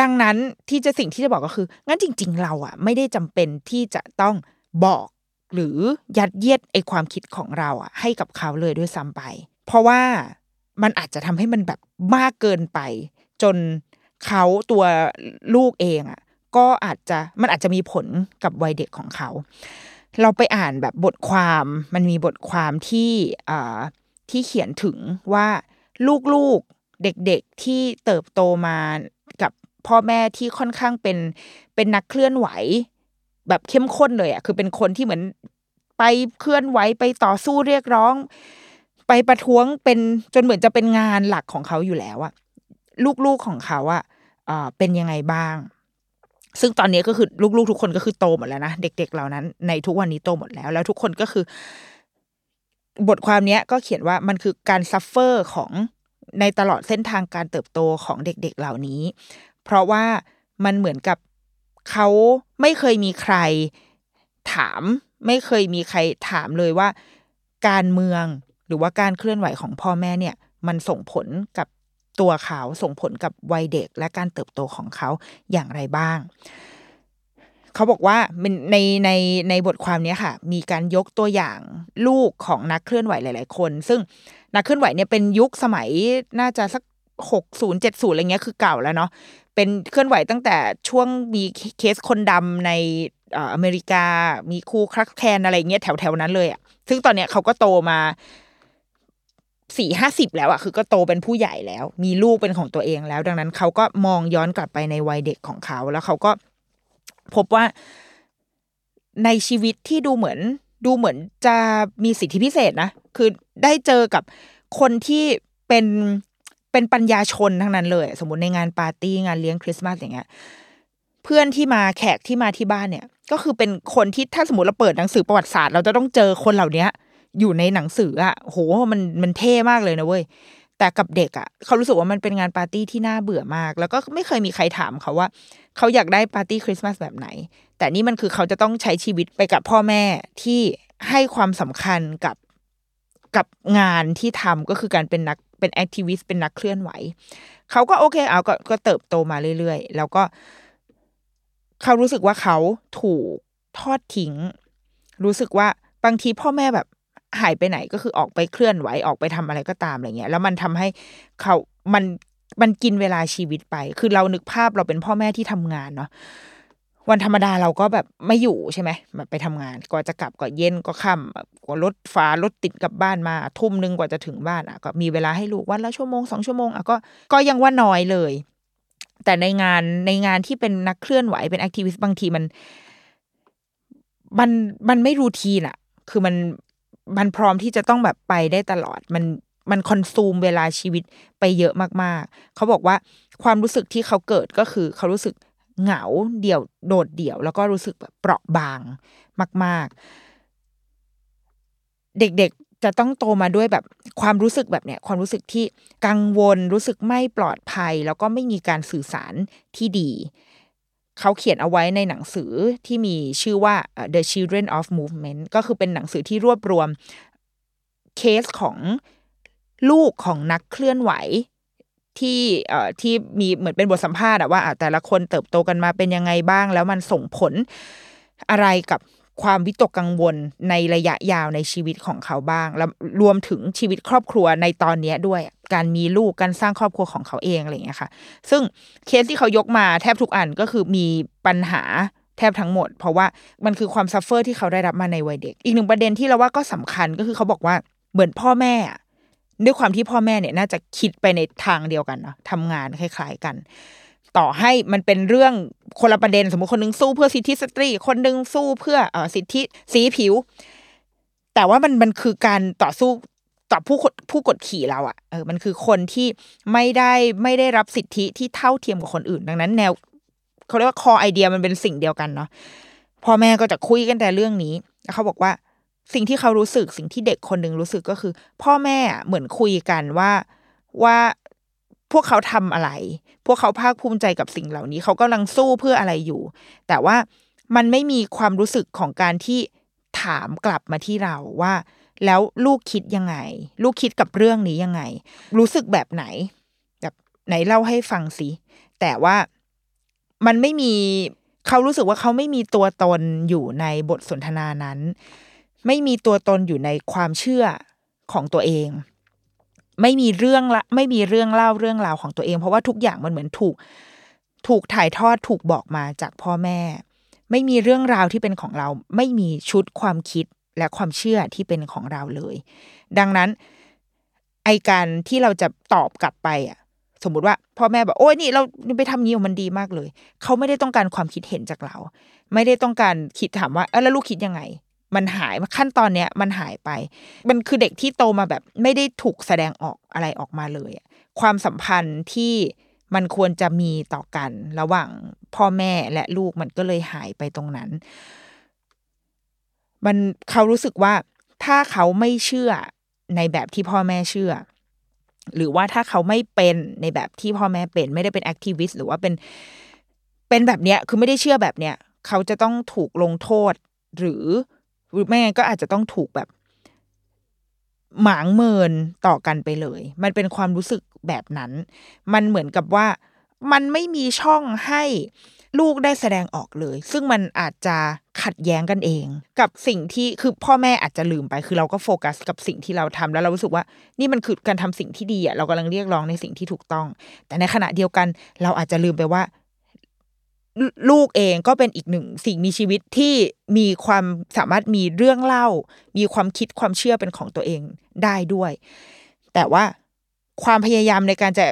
ดังนั้นที่จะสิ่งที่จะบอกก็คือ งั้นจริง ๆ เราอะไม่ได้จำเป็นที่จะต้องบอกหรือยัดเยียดไอความคิดของเราอะให้กับเขาเลยด้วยซ้ำไป เพราะว่ามันอาจจะทำให้มันแบบมากเกินไป จนเขาตัวลูกเองอะก็อาจจะมันอาจจะมีผลกับวัยเด็กของเขา เราไปอ่านแบบบทความมันมีบทความที่อ่า ที่เขียนถึงว่าลูกๆเด็กๆที่เติบโตมากับพ่อแม่ที่ค่อนข้างเป็นเป็นนักเคลื่อนไหว แบบเข้มข้นเลยอะคือเป็นคนที่เหมือนไปเคลื่อนไหวไปต่อสู้เรียกร้อง ไปประท้วงเป็นจนเหมือนจะเป็นงานหลักของเขาอยู่แล้วอะลูกๆของเขาอะอ่าเป็นยังไงบ้าง ซึ่งตอนนี้ก็คือลูกๆ ทุกคนก็คือโตหมดแล้วนะเด็ก ๆ เหล่านั้น ในทุกวันนี้โตหมดแล้ว แล้วทุกคนก็คือ บทความเนี้ยก็เขียนว่ามันคือการ suffer ของในตลอดเส้นทางการเติบโตของเด็ก ๆเหล่านี้ เพราะว่ามันเหมือนกับเขาไม่เคยมีใครถาม ไม่เคยมีใครถามเลยว่า การเมืองหรือว่าการเคลื่อนไหวของพ่อแม่เนี่ย มันส่งผลกับตัวเขาส่งผลกับวัยเด็กและการเติบโตของเขาอย่างไรบ้าง เขาบอกว่าในในในบทความนี้ค่ะ มีการยกตัวอย่างลูกของนักเคลื่อนไหวหลาย ๆ คน ซึ่งนักเคลื่อนไหวเนี่ยเป็นยุคสมัยน่าจะสักหกศูนย์เจ็ดศูนย์อะไรเงี้ยคือเก่าแล้วเนาะเป็นเคลื่อนไหวตั้งแต่ช่วงมีเคสคนดำในอเมริกา มีคูครักแคนอะไรเงี้ยแถวแถวนั้นเลยอะ่ะซึ่งตอนเนี้ยเขาก็โตมาสี่ห้าสิบแล้วอะคือก็โตเป็นผู้ใหญ่แล้ว มีลูกเป็นของตัวเองแล้ว ดังนั้นเขาก็มองย้อนกลับไปในวัยเด็กของเขา แล้วเขาก็ พบว่าในชีวิตที่ดูเหมือนดูเหมือนจะมีสิทธิพิเศษนะ คือได้เจอกับคนที่เป็นเป็นปัญญาชนทั้งนั้นเลย สมมติในงานปาร์ตี้งานเลี้ยงคริสต์มาสอย่างเงี้ยเพื่อนที่มาแขกที่มาที่บ้านเนี่ย ก็คือเป็นคนที่ถ้าสมมติเราเปิดหนังสือประวัติศาสตร์ เราจะต้องเจอคนเหล่านี้อยู่ในหนังสืออะโหมันมันเท่มากเลยนะเว้ย แต่กับเด็กอะเขารู้สึกว่ามันเป็นงานปาร์ตี้ที่น่าเบื่อมาก แล้วก็ไม่เคยมีใครถามเขาว่า เขาอยากได้ปาร์ตี้คริสต์มาสแบบไหน แต่นี่มันคือเขาจะต้องใช้ชีวิตไปกับพ่อแม่ที่ให้ความสำคัญกับกับงานที่ทำก็คือการเป็นนักเป็น activist เป็นนักเคลื่อนไหว เขาก็โอเคเอาก็ก็เติบโตมาเรื่อยๆ แล้วก็ เขารู้สึกว่าเขาถูกทอดทิ้ง รู้สึกว่าบางทีพ่อแม่แบบ หายไปไหนก็คือออกไปเคลื่อนไหวออกไปทำอะไรก็ตามอะไรเงี้ยแล้วมันทำให้เขามันมันกินเวลาชีวิตไป คือเรานึกภาพเราเป็นพ่อแม่ที่ทำงานเนาะวันธรรมดาเราก็แบบไม่อยู่ใช่ไหมแบบไปทำงานกว่าจะกลับก็เย็นก็ค่ำกว่ารถฟ้ารถติดกลับบ้านมา ทุ่มหนึงกว่าจะถึงบ้านอะ ก็มีเวลาให้ลูกวันละชั่วโมงสองชั่วโมงอะก็ก็ยังว่าน้อยเลย แต่ในงานในงานที่เป็นนักเคลื่อนไหวเป็นแอคทิวิสต์บางทีมัน มันมันไม่รูทีนอะคือมัน มันพร้อมที่จะต้องแบบไปได้ตลอด มันมันคอนซูมเวลาชีวิตไปเยอะมากๆ เขาบอกว่าความรู้สึกที่เขาเกิดก็คือ เขารู้สึกเหงาเดี่ยวโดดเดี่ยว แล้วก็รู้สึกแบบเปราะบางมาก ๆ เด็กๆจะต้องโตมาด้วยแบบความรู้สึกแบบเนี้ยความรู้สึกที่กังวลรู้สึกไม่ปลอดภัย แล้วก็ไม่มีการสื่อสารที่ดี เขาเขียนเอาไว้ในหนังสือที่มีชื่อว่า The Children of Movement ก็คือเป็นหนังสือที่รวบรวมเคสของลูกของนักเคลื่อนไหวที่เอ่อที่มีเหมือนเป็นบทสัมภาษณ์อะว่าแต่ละคนเติบโตกันมาเป็นยังไงบ้าง แล้วมันส่งผลอะไรกับ ความวิตกกังวลในระยะยาวในชีวิตของเขาบ้าง แล้วรวมถึงชีวิตครอบครัวในตอนนี้ด้วย การมีลูกการสร้างครอบครัวของเขาเองอะไรอย่างเงี้ยค่ะ ซึ่งเคสที่เขายกมาแทบทุกอันก็คือมีปัญหาแทบทั้งหมด เพราะว่ามันคือความ suffer ที่เขาได้รับมาในวัยเด็ก อีกหนึ่งประเด็นที่เราว่าก็สำคัญก็คือเขาบอกว่าเหมือนพ่อแม่ด้วยความที่พ่อแม่เนี่ยน่าจะคิดไปในทางเดียวกันเนาะทำงานคล้าย ๆกัน ต่อให้มันเป็นเรื่องคนละประเด็น สมมติคนหนึงสู้เพื่อสิทธิสตรี คนหนึงสู้เพื่อเออสิทธิสีผิว แต่ว่ามันมันคือการต่อสู้ต่อผู้กดผู้กดขี่เราอะ่ะเออมันคือคนที่ไม่ได้ไม่ได้รับสิทธิที่เท่าเทียมกับคนอื่น ดังนั้น แนวเขาเรียกว่าคอไอเดียมันเป็นสิ่งเดียวกันเนาะพ่อแม่ก็จะคุยกันแต่เรื่องนี้เขาบอกว่าสิ่งที่เขารู้สึกสิ่งที่เด็กคนหนึ่งรู้สึกก็คือ พ่อแม่เหมือนคุยกันว่าว่าพวกเขาทำอะไร พวกเขาภาคภูมิใจกับสิ่งเหล่านี้ เขากำลังสู้เพื่ออะไรอยู่ แต่ว่ามันไม่มีความรู้สึกของการที่ถามกลับมาที่เราว่า แล้วลูกคิดยังไง ลูกคิดกับเรื่องนี้ยังไง รู้สึกแบบไหน แบบไหนเล่าให้ฟังสิแต่ว่ามันไม่มีเขารู้สึกว่าเขาไม่มีตัวตนอยู่ในบทสนทนานั้น ไม่มีตัวตนอยู่ในความเชื่อของตัวเอง ไม่มีเรื่องละไม่มีเรื่องเล่าเรื่องราวของตัวเอง เพราะว่าทุกอย่างมันเหมือนถูก ถูกถ่ายทอดถูกบอกมาจากพ่อแม่ ไม่มีเรื่องราวที่เป็นของเรา ไม่มีชุดความคิดและความเชื่อที่เป็นของเราเลย ดังนั้นไอการที่เราจะตอบกลับไปอะสมมติว่าพ่อแม่บอกโอ้ยนี่เราไปทำงี้มันดีมากเลย เขาไม่ได้ต้องการความคิดเห็นจากเรา ไม่ได้ต้องการคิดถามว่าแล้วลูกคิดยังไง มันหายขั้นตอนเนี้ยมันหายไป มันคือเด็กที่โตมาแบบไม่ได้ถูกแสดงออกอะไรออกมาเลยความสัมพันธ์ที่มันควรจะมีต่อกัน ระหว่างพ่อแม่และลูกมันก็เลยหายไปตรงนั้น มันเขารู้สึกว่าถ้าเขาไม่เชื่อในแบบที่พ่อแม่เชื่อ หรือว่าถ้าเขาไม่เป็นในแบบที่พ่อแม่เป็น ไม่ได้เป็นแอคทิวิสต์หรือว่าเป็นเป็นแบบเนี้ยคือไม่ได้เชื่อแบบเนี้ยเขาจะต้องถูกลงโทษหรือ หรือไม่งั้นก็อาจจะต้องถูกแบบ หมางเมินต่อกันไปเลย มันเป็นความรู้สึกแบบนั้น มันเหมือนกับว่า มันไม่มีช่องให้ลูกได้แสดงออกเลย ซึ่งมันอาจจะขัดแย้งกันเอง กับสิ่งที่คือพ่อแม่อาจจะลืมไป คือเราก็โฟกัสกับสิ่งที่เราทำแล้วเรารู้สึกว่า นี่มันคือการทำสิ่งที่ดีอะเรากำลังเรียกร้องในสิ่งที่ถูกต้อง แต่ในขณะเดียวกัน เราอาจจะลืมไปว่า ลูกเองก็เป็นอีกหนึ่งสิ่งมีชีวิตที่มีความสามารถมีเรื่องเล่า มีความคิดความเชื่อเป็นของตัวเองได้ด้วย แต่ว่าความพยายามในการจะ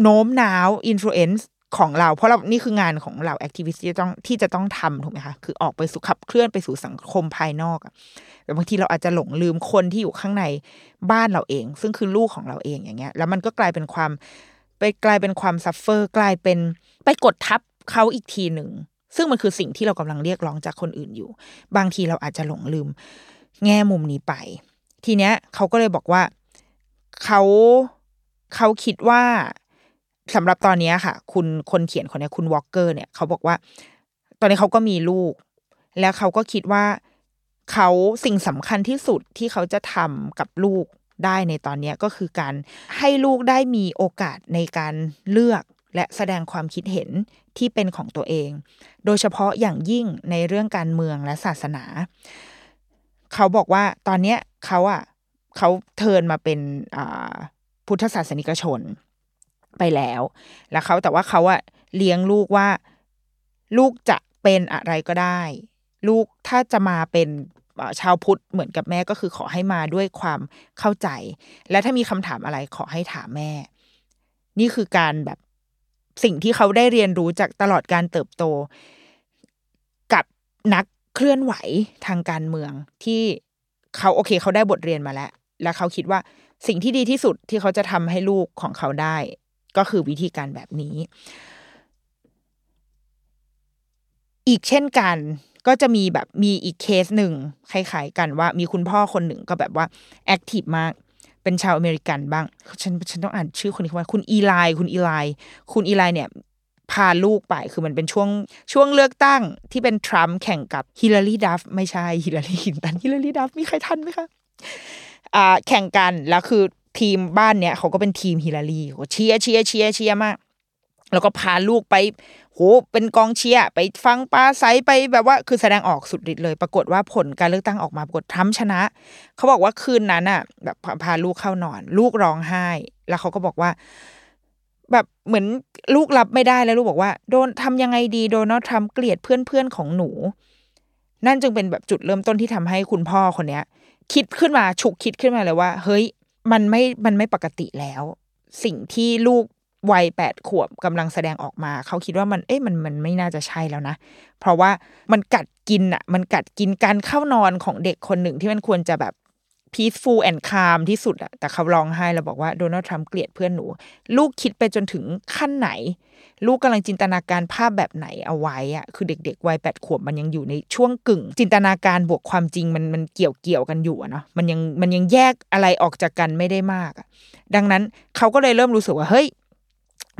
โน้มน้าว influence ของเรา เพราะเรานี่คืองานของเรา activist ที่จะต้องที่จะต้องทำถูกไหมคะคือออกไปสู่ขับเคลื่อนไปสู่สังคมภายนอกอะแต่บางทีเราอาจจะหลงลืมคนที่อยู่ข้างในบ้านเราเอง ซึ่งคือลูกของเราเองอย่างเงี้ย แล้วมันก็กลายเป็นความไปกลายเป็นความ suffer กลายเป็นไปกดทับ เขาอีกทีหนึ่ง ซึ่งมันคือสิ่งที่เรากำลังเรียกร้องจากคนอื่นอยู่ บางทีเราอาจจะหลงลืม แง่มุมนี้ไป ทีเนี้ยเขาก็เลยบอกว่าเขาเขาคิดว่าสำหรับตอนนี้ค่ะ คุณคนเขียนคนนี้คุณวอลเกอร์เนี่ยเขาบอกว่า ตอนนี้เขาก็มีลูก แล้วเขาก็คิดว่าเขาสิ่งสำคัญที่สุดที่เขาจะทำกับลูกได้ในตอนนี้ก็คือการให้ลูกได้มีโอกาสในการเลือก และแสดงความคิดเห็นที่เป็นของตัวเอง โดยเฉพาะอย่างยิ่งในเรื่องการเมืองและศาสนา เขาบอกว่าตอนเนี้ยเขาอะเขาเทินมาเป็นพุทธศาสนิกชนไปแล้ว แล้วเขาแต่ว่าเขาอะเลี้ยงลูกว่าลูกจะเป็นอะไรก็ได้ ลูกถ้าจะมาเป็นชาวพุทธเหมือนกับแม่ก็คือขอให้มาด้วยความเข้าใจ และถ้ามีคำถามอะไรขอให้ถามแม่ นี่คือการแบบ สิ่งที่เขาได้เรียนรู้จากตลอดการเติบโต กับนักเคลื่อนไหวทางการเมืองที่เขาโอเค เขาได้บทเรียนมาแล้ว แล้วเขาคิดว่าสิ่งที่ดีที่สุดที่เขาจะทำให้ลูกของเขาได้ ก็คือวิธีการแบบนี้ อีกเช่นกันก็จะมีแบบมีอีกเคสหนึ่งคล้ายๆกันว่ามีคุณพ่อคนหนึ่งก็แบบว่า active มาก เป็นชาวอเมริกันบ้าง ฉันฉันต้องอ่านชื่อคนนี้ว่าคุณอีไลคุณอีไลคุณอีไลเนี่ยพาลูกไปคือมันเป็นช่วงช่วงเลือกตั้งที่เป็นทรัมป์แข่งกับฮิลลารีดัฟฟ์ไม่ใช่ฮิลลารีคลินตันฮิลลารีดัฟฟ์มีใครทันไหมคะอ่าแข่งกันแล้วคือทีมบ้านเนี่ยเขาก็เป็นทีมฮิลลารีเชียร์เชียร์เชียร์เชียร์มาก แล้วก็พาลูกไป โหเป็นกองเชียร์ไปฟังปราศรัยไปแบบว่าคือแสดงออกสุดฤทธิ์เลย ปรากฏว่าผลการเลือกตั้งออกมาปรากฏทรัมป์ชนะ เขาบอกว่าคืนนั้นอะ แบบพาลูกเข้านอน ลูกร้องไห้ แล้วเขาก็บอกว่า แบบเหมือนลูกรับไม่ได้แล้วลูกบอกว่า โดนทำยังไงดีโดนัลด์ทรัมป์เกลียดเพื่อนเพื่อนๆของหนู นั่นจึงเป็นแบบจุดเริ่มต้นที่ทำให้คุณพ่อคนเนี้ย คิดขึ้นมาฉุกคิดขึ้นมาเลยว่า เฮ้ย มันไม่มันไม่ปกติแล้ว สิ่งที่ลูก วัยแปดขวบกำลังแสดงออกมา เขาคิดว่ามันเอ๊ะมันมันไม่น่าจะใช่แล้วนะ เพราะว่ามันกัดกินอะมันกัดกินการเข้านอนของเด็กคนหนึ่งที่มันควรจะแบบ peaceful and calm ที่สุดอะแต่เขาร้องไห้แล้วบอกว่าโดนัลด์ทรัมป์เกลียดเพื่อนหนู ลูกคิดไปจนถึงขั้นไหน ลูกกำลังจินตนาการภาพแบบไหนเอาไว้อะคือเด็ก ๆ วัยแปดขวบมันยังอยู่ในช่วงกึ่ง จินตนาการบวกความจริงมันมันเกี่ยวเกี่ยวกันอยู่อะเนาะมันยังมันยังแยกอะไรออกจากกันไม่ได้มากอะดังนั้นเขาก็เลยเริ่มรู้สึกว่าเฮ้ย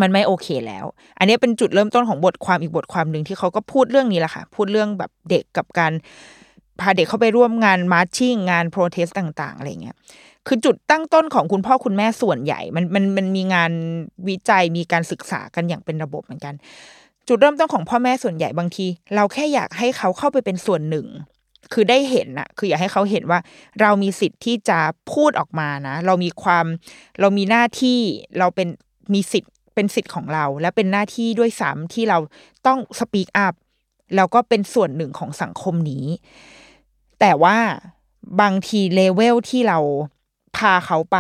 มันไม่โอเคแล้ว อันนี้เป็นจุดเริ่มต้นของบทความอีกบทความหนึ่งที่เขาก็พูดเรื่องนี้แหละค่ะ พูดเรื่องแบบเด็กกับการพาเด็กเข้าไปร่วมงานมาร์ชิ่งงานโปรเทสต่างๆอะไรเงี้ยคือจุดตั้งต้นของคุณพ่อคุณแม่ส่วนใหญ่ มันมันมันมีงานวิจัยมีการศึกษากันอย่างเป็นระบบเหมือนกัน จุดเริ่มต้นของพ่อแม่ส่วนใหญ่บางที เราแค่อยากให้เขาเข้าไปเป็นส่วนหนึ่ง คือได้เห็นนะคืออยากให้เขาเห็นว่า เรามีสิทธิ์ที่จะพูดออกมานะ เรามีความเรามีหน้าที่เราเป็นมีสิทธิ์ เป็นสิทธิ์ของเรา และเป็นหน้าที่ด้วยซ้ำที่เราต้องสปีกอัพแล้วก็เป็นส่วนหนึ่งของสังคมนี้ แต่ว่าบางทีเลเวลที่เราพาเขาไป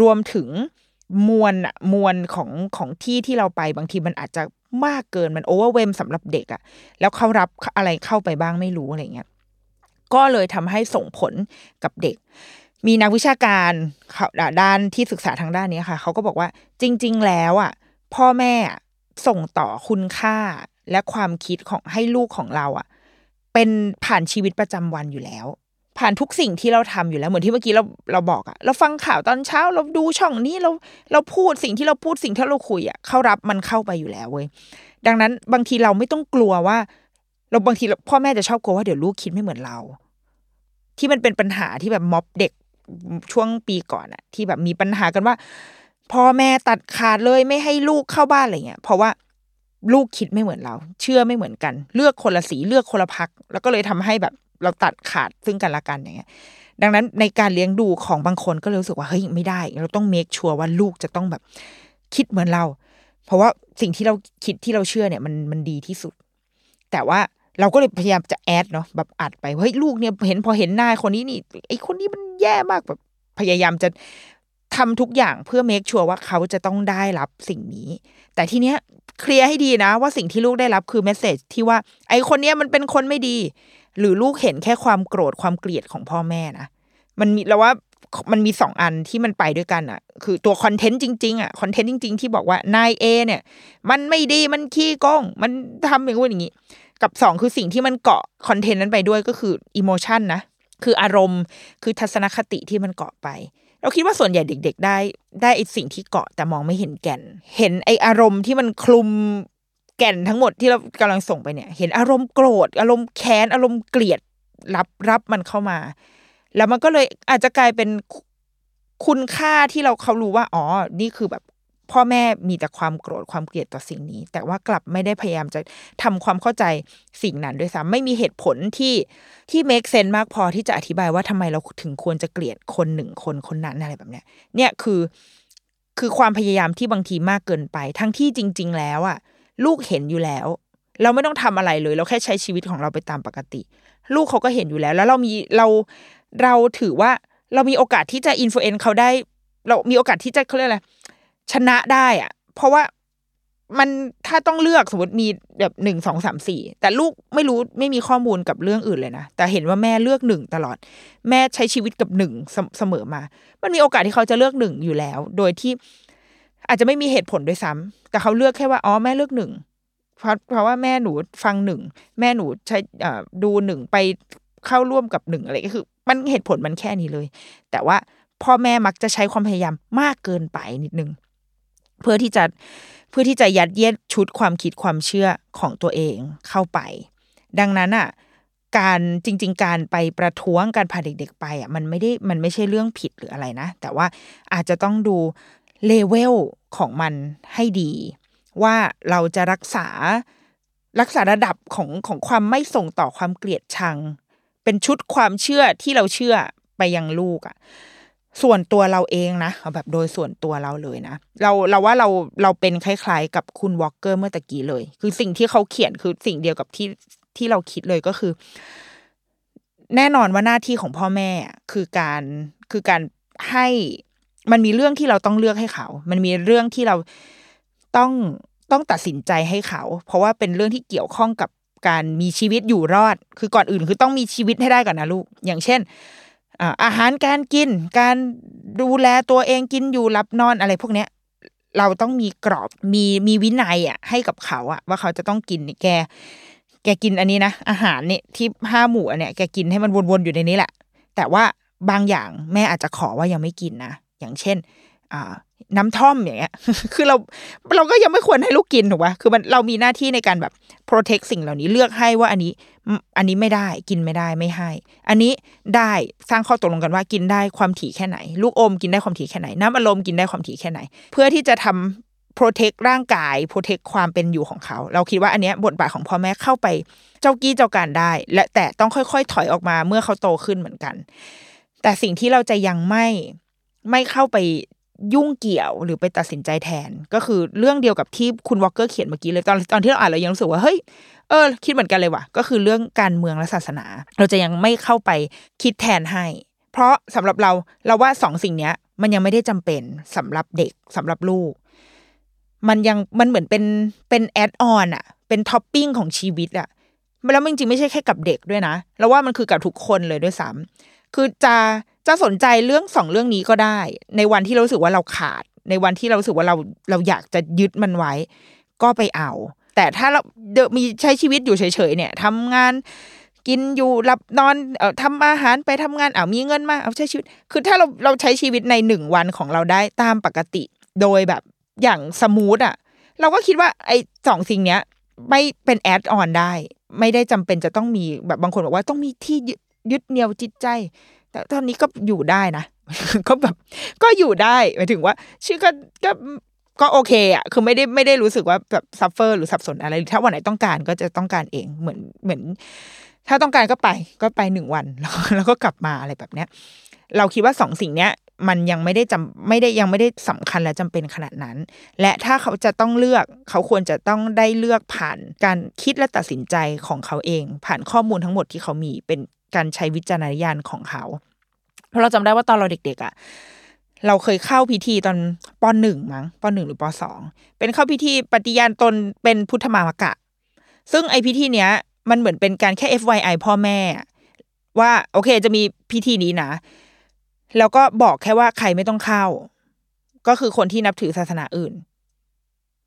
รวมถึงมวลอะมวลของของที่ที่เราไปบางทีมันอาจจะมากเกินมันโอเวอร์เวมสำหรับเด็กอะแล้วเขารับอะไรเข้าไปบ้างไม่รู้อะไรเงี้ยก็เลยทำให้ส่งผลกับเด็ก มีนักวิชาการเขาด้านที่ศึกษาทางด้านนี้ค่ะ เขาก็บอกว่าจริง ๆ แล้วอะพ่อแม่ส่งต่อคุณค่าและความคิดของให้ลูกของเราอะ เป็นผ่านชีวิตประจำวันอยู่แล้ว ผ่านทุกสิ่งที่เราทำอยู่แล้ว เหมือนที่เมื่อกี้เราเราบอกอะเราฟังข่าวตอนเช้า เราดูช่องนี้เราเราพูดสิ่งที่เราพูดสิ่งที่เราคุยอะเขารับมันเข้าไปอยู่แล้วเว้ยดังนั้นบางทีเราไม่ต้องกลัวว่า เราบางทีพ่อแม่จะชอบกลัวว่าเดี๋ยวลูกคิดไม่เหมือนเรา ที่มันเป็นปัญหาที่แบบม็อบเด็ก ช่วงปีก่อนอะที่แบบมีปัญหากันว่าพ่อแม่ตัดขาดเลยไม่ให้ลูกเข้าบ้านอะไรเงี้ยเพราะว่าลูกคิดไม่เหมือนเรา เชื่อไม่เหมือนกัน เลือกคนละสีเลือกคนละพัก แล้วก็เลยทำให้แบบเราตัดขาดซึ่งกันและกันอย่างเงี้ยดังนั้นในการเลี้ยงดูของบางคนก็เลยรู้สึกว่าเฮ้ยไม่ได้ เราต้องเมคชัวร์ว่าลูกจะต้องแบบคิดเหมือนเรา เพราะว่าสิ่งที่เราคิดที่เราเชื่อเนี่ยมันมันดีที่สุด แต่ว่า เราก็เลยพยายามจะแอดเนาะแบบอัดไปเฮ้ยลูกเนี่ยเห็นพอเห็นหน้าคนนี้นี่ไอคนนี้มันแย่มากแบบพยายามจะทำทุกอย่างเพื่อเมคชัวร์ว่าเขาจะต้องได้รับสิ่งนี้ แต่ทีเนี้ยเคลียร์ให้ดีนะว่าสิ่งที่ลูกได้รับคือเมสเซจที่ว่า ไอคนเนี้ยมันเป็นคนไม่ดี หรือลูกเห็นแค่ความโกรธความเกลียดของพ่อแม่นะมันมีแล้วว่ามันมีสองอันที่มันไปด้วยกันอะ คือตัวคอนเทนต์จริงๆอะคอนเทนต์จริง ๆ ที่บอกว่านายเอเนี่ย มันไม่ดีมันขี้โกงมันทำอย่างงู้นอย่างนี้ กับสองคือสิ่งที่มันเกาะคอนเทนต์นั้นไปด้วยก็คืออิโมชันนะ คืออารมณ์คือทัศนคติที่มันเกาะไป เราคิดว่าส่วนใหญ่เด็ก ๆ ได้ ได้ไอสิ่งที่เกาะแต่มองไม่เห็นแก่น เห็นไออารมณ์ที่มันคลุมแก่นทั้งหมดที่เรากำลังส่งไปเนี่ย เห็นอารมณ์โกรธ อารมณ์แค้น อารมณ์เกลียดรับรับมันเข้ามา แล้วมันก็เลยอาจจะกลายเป็นคุณค่าที่เราเขารู้ว่า อ๋อ นี่คือแบบ พ่อแม่มีแต่ความโกรธความเกลียดต่อสิ่งนี้ แต่ว่ากลับไม่ได้พยายามจะทำความเข้าใจสิ่งนั้นด้วยซ้ำไม่มีเหตุผลที่ที่ make sense มากพอที่จะอธิบายว่าทำไมเราถึงควรจะเกลียดคนหนึ่งคนคนนั้นอะไรแบบเนี้ย เนี่ยคือคือความพยายามที่บางทีมากเกินไป ทั้งที่จริง ๆ แล้วอะลูกเห็นอยู่แล้ว เราไม่ต้องทำอะไรเลย เราแค่ใช้ชีวิตของเราไปตามปกติ ลูกเขาก็เห็นอยู่แล้ว แล้วเรามีเราเราถือว่าเรามีโอกาสที่จะอินฟลูเอนซ์เขาได้ เรามีโอกาสที่จะเขาเรียกอะไร ชนะได้อะเพราะว่ามันถ้าต้องเลือกสมมติมีแบบหนึ่งสองสามสี่แต่ลูกไม่รู้ไม่มีข้อมูลกับเรื่องอื่นเลยนะ แต่เห็นว่าแม่เลือกหนึ่งตลอด แม่ใช้ชีวิตกับหนึ่งเสมอมา มันมีโอกาสที่เขาจะเลือกหนึ่งอยู่แล้ว โดยที่อาจจะไม่มีเหตุผลด้วยซ้ำแต่เขาเลือกแค่ว่าอ๋อแม่เลือกหนึ่งเพราะเพราะว่าแม่หนูฟังหนึ่งแม่หนูใช้ดูหนึ่งไปเข้าร่วมกับหนึ่งอะไรก็คือ มันเหตุผลมันแค่นี้เลย แต่ว่าพ่อแม่มักจะใช้ความพยายามมากเกินไปนิดนึง เพื่อที่จะเพื่อที่จะยัดเยียดชุดความคิดความเชื่อของตัวเองเข้าไป ดังนั้นอะการจริง ๆ การไปประท้วงการพาเด็กๆไปอะมันไม่ได้มันไม่ใช่เรื่องผิดหรืออะไรนะ แต่ว่าอาจจะต้องดูเลเวลของมันให้ดี ว่าเราจะรักษารักษาระดับของของความไม่ส่งต่อความเกลียดชัง เป็นชุดความเชื่อที่เราเชื่อไปยังลูกอะ ส่วนตัวเราเองนะเอาแบบโดยส่วนตัวเราเลยนะ เราเราว่าเราเราเป็นคล้ายๆ กับคุณวอลเกอร์เมื่อตะกี้เลย คือสิ่งที่เขาเขียนคือสิ่งเดียวกับที่ที่เราคิดเลยก็คือ แน่นอนว่าหน้าที่ของพ่อแม่คือการคือการให้มันมีเรื่องที่เราต้องเลือกให้เขา มันมีเรื่องที่เราต้องต้องตัดสินใจให้เขา เพราะว่าเป็นเรื่องที่เกี่ยวข้องกับการมีชีวิตอยู่รอด คือก่อนอื่นคือต้องมีชีวิตให้ได้ก่อนนะลูก อย่างเช่น อาหารการกิน การดูแลตัวเองกินอยู่รับนอนอะไรพวกเนี้ยเราต้องมีกรอบมีมีวินัยอะ ให้กับเขาอะ ว่าเขาจะต้องกินแก แกกินอันนี้นะอาหารเนี่ยที่ห้าหมู่อันเนี้ยแกกินให้มันวนๆอยู่ในนี้แหละ แต่ว่าบางอย่างแม่อาจจะขอว่ายังไม่กินนะอย่างเช่น อ่า น้ำท่อมอย่างเงี้ย คือเราเราก็ยังไม่ควรให้ลูกกินถูกปะคือมันเรามีหน้าที่ในการแบบ protect สิ่งเหล่านี้เลือกให้ว่าอันนี้อันนี้ไม่ได้กินไม่ได้ไม่ให้ อันนี้ได้สร้างข้อตกลงกันว่ากินได้ความถี่แค่ไหน ลูกอมกินได้ความถี่แค่ไหน น้ำอารมณ์กินได้ความถี่แค่ไหน เพื่อที่จะทำ protect ร่างกาย protect ความเป็นอยู่ของเขา เราคิดว่าอันนี้บทบาทของพ่อแม่เข้าไปเจ้ากี้เจ้าการได้ และแต่ต้องค่อยๆ ถอยออกมาเมื่อเขาโตขึ้นเหมือนกัน แต่สิ่งที่เราจะยังไม่ไม่เข้าไป ยุ่งเกี่ยวหรือไปตัดสินใจแทน ก็คือเรื่องเดียวกับที่คุณวอลเกอร์เขียนเมื่อกี้เลยตอนตอนที่เราอ่านเรายังรู้สึกว่าเฮ้ยเออคิดเหมือนกันเลยว่ะก็คือเรื่องการเมืองและศาสนา เราจะยังไม่เข้าไปคิดแทนให้ เพราะสำหรับเราเราว่าสองสิ่งเนี้ย มันยังไม่ได้จำเป็นสำหรับเด็กสำหรับลูก มันยังมันเหมือนเป็นเป็น add-on อะเป็นท็อปปิ้งของชีวิตอะแล้วจริงๆไม่ใช่แค่กับเด็กด้วยนะเราว่ามันคือกับทุกคนเลยด้วยซ้ำคือจะ จะสนใจเรื่องสองเรื่องนี้ก็ได้ ในวันที่เราสึกว่าเราขาด ในวันที่เราสึกว่าเราเราอยากจะยึดมันไว้ ก็ไปเอา แต่ถ้าเราเดมีใช้ชีวิตอยู่เฉยๆเนี่ยทำงานกินอยู่หลับนอนเอ่อทำอาหารไปทำงานเอามีเงินมาเอาใช้ชีวิต คือถ้าเราเราใช้ชีวิตในหนึ่งวันของเราได้ตามปกติ โดยแบบอย่าง smooth อะ เราก็คิดว่าไอ้สองสิ่งเนี้ย ไม่เป็น add-on ได้ ไม่ได้จำเป็นจะต้องมีแบบบางคนบอกว่าต้องมีที่ยึดเหนี่ยวจิตใจ แต่ตอนนี้ก็อยู่ได้นะ ก็แบบก็อยู่ได้หมายถึงว่า ชื่อก็ก็ก็โอเคอะคือไม่ได้ไม่ได้รู้สึกว่าแบบ suffer หรือสับสนอะไร ถ้าวันไหนต้องการก็จะต้องการเองเหมือนเหมือน ถ้าต้องการก็ไปก็ไปหนึ่งวันแล้วก็กลับมาอะไรแบบเนี้ย เราคิดว่าสองสิ่งเนี้ย มันยังไม่ได้จำไม่ได้ยังไม่ได้สำคัญและจำเป็นขนาดนั้น และถ้าเขาจะต้องเลือกเขาควรจะต้องได้เลือกผ่านการคิดและตัดสินใจของเขาเอง ผ่านข้อมูลทั้งหมดที่เขามีเป็น การใช้วิจารณญาณของเขา เพราะเราจำได้ว่าตอนเราเด็กๆอะ่ะเราเคยเข้าพิธีตอนปหนึ่งมั้งปหนึ่งหรือปสองเป็นเข้าพิธีปฏิญาณตนเป็นพุทธมามกะ ซึ่งไอพิธีเนี้ย มันเหมือนเป็นการแค่ FYI พ่อแม่ ว่าโอเคจะมีพิธีนี้นะ แล้วก็บอกแค่ว่าใครไม่ต้องเข้า ก็คือคนที่นับถือศาสนาอื่น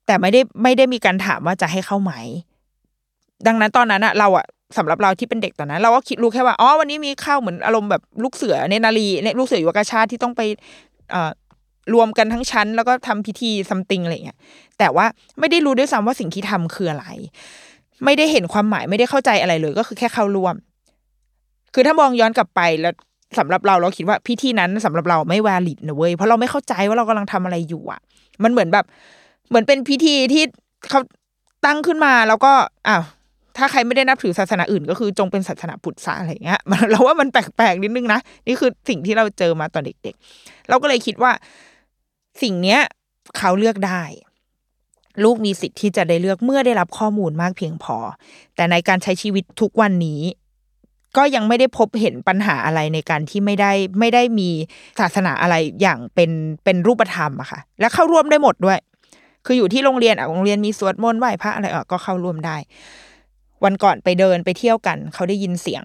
แต่ไม่ได้ไม่ได้มีการถามว่าจะให้เข้าไหม ดังนั้นตอนนั้นอะเราอะ สำหรับเราที่เป็นเด็กตอนนั้น เราก็คิดรู้แค่ว่าอ๋อวันนี้มีข้าวเหมือนอารมณ์แบบลูกเสือเนนารีเนี่ยลูกเสืออยุวกาชาติที่ต้องไปเอ่อรวมกันทั้งชั้น แล้วก็ทำพิธีซัมติงอะไรเงี้ยแต่ว่าไม่ได้รู้ด้วยซ้ำว่าสิ่งที่ทำคืออะไร ไม่ได้เห็นความหมายไม่ได้เข้าใจอะไรเลย ก็คือแค่เข้าร่วม คือถ้ามองย้อนกลับไปแล้วสำหรับเราเราคิดว่าพิธีนั้นสำหรับเราไม่วาลิดนะเว้ยเพราะเราไม่เข้าใจว่าเรากำลังทำอะไรอยู่อะ มันเหมือนแบบ เหมือนเป็นพิธีที่เขาตั้งขึ้นมาแล้วก็อ้าว ถ้าใครไม่ได้นับถือศาสนาอื่น ก็คือจงเป็นศาสนาพุทธซะอะไรเงี้ยเราว่ามันแปลกๆนิดนึงนะนี่คือสิ่งที่เราเจอมาตอนเด็ก ๆ เราก็เลยคิดว่า สิ่งเนี้ยเขาเลือกได้ ลูกมีสิทธิ์ที่จะได้เลือกเมื่อได้รับข้อมูลมากเพียงพอ แต่ในการใช้ชีวิตทุกวันนี้ ก็ยังไม่ได้พบเห็นปัญหาอะไรในการที่ไม่ได้ไม่ได้มีศาสนาอะไรอย่างเป็นเป็นรูปธรรมอะค่ะ และเข้าร่วมได้หมดด้วย คืออยู่ที่โรงเรียนอะโรงเรียนมีสวดมนต์ไหว้พระอะไรอะก็เข้าร่วมได้ วันก่อนไปเดินไปเที่ยวกัน เขาได้ยินเสียง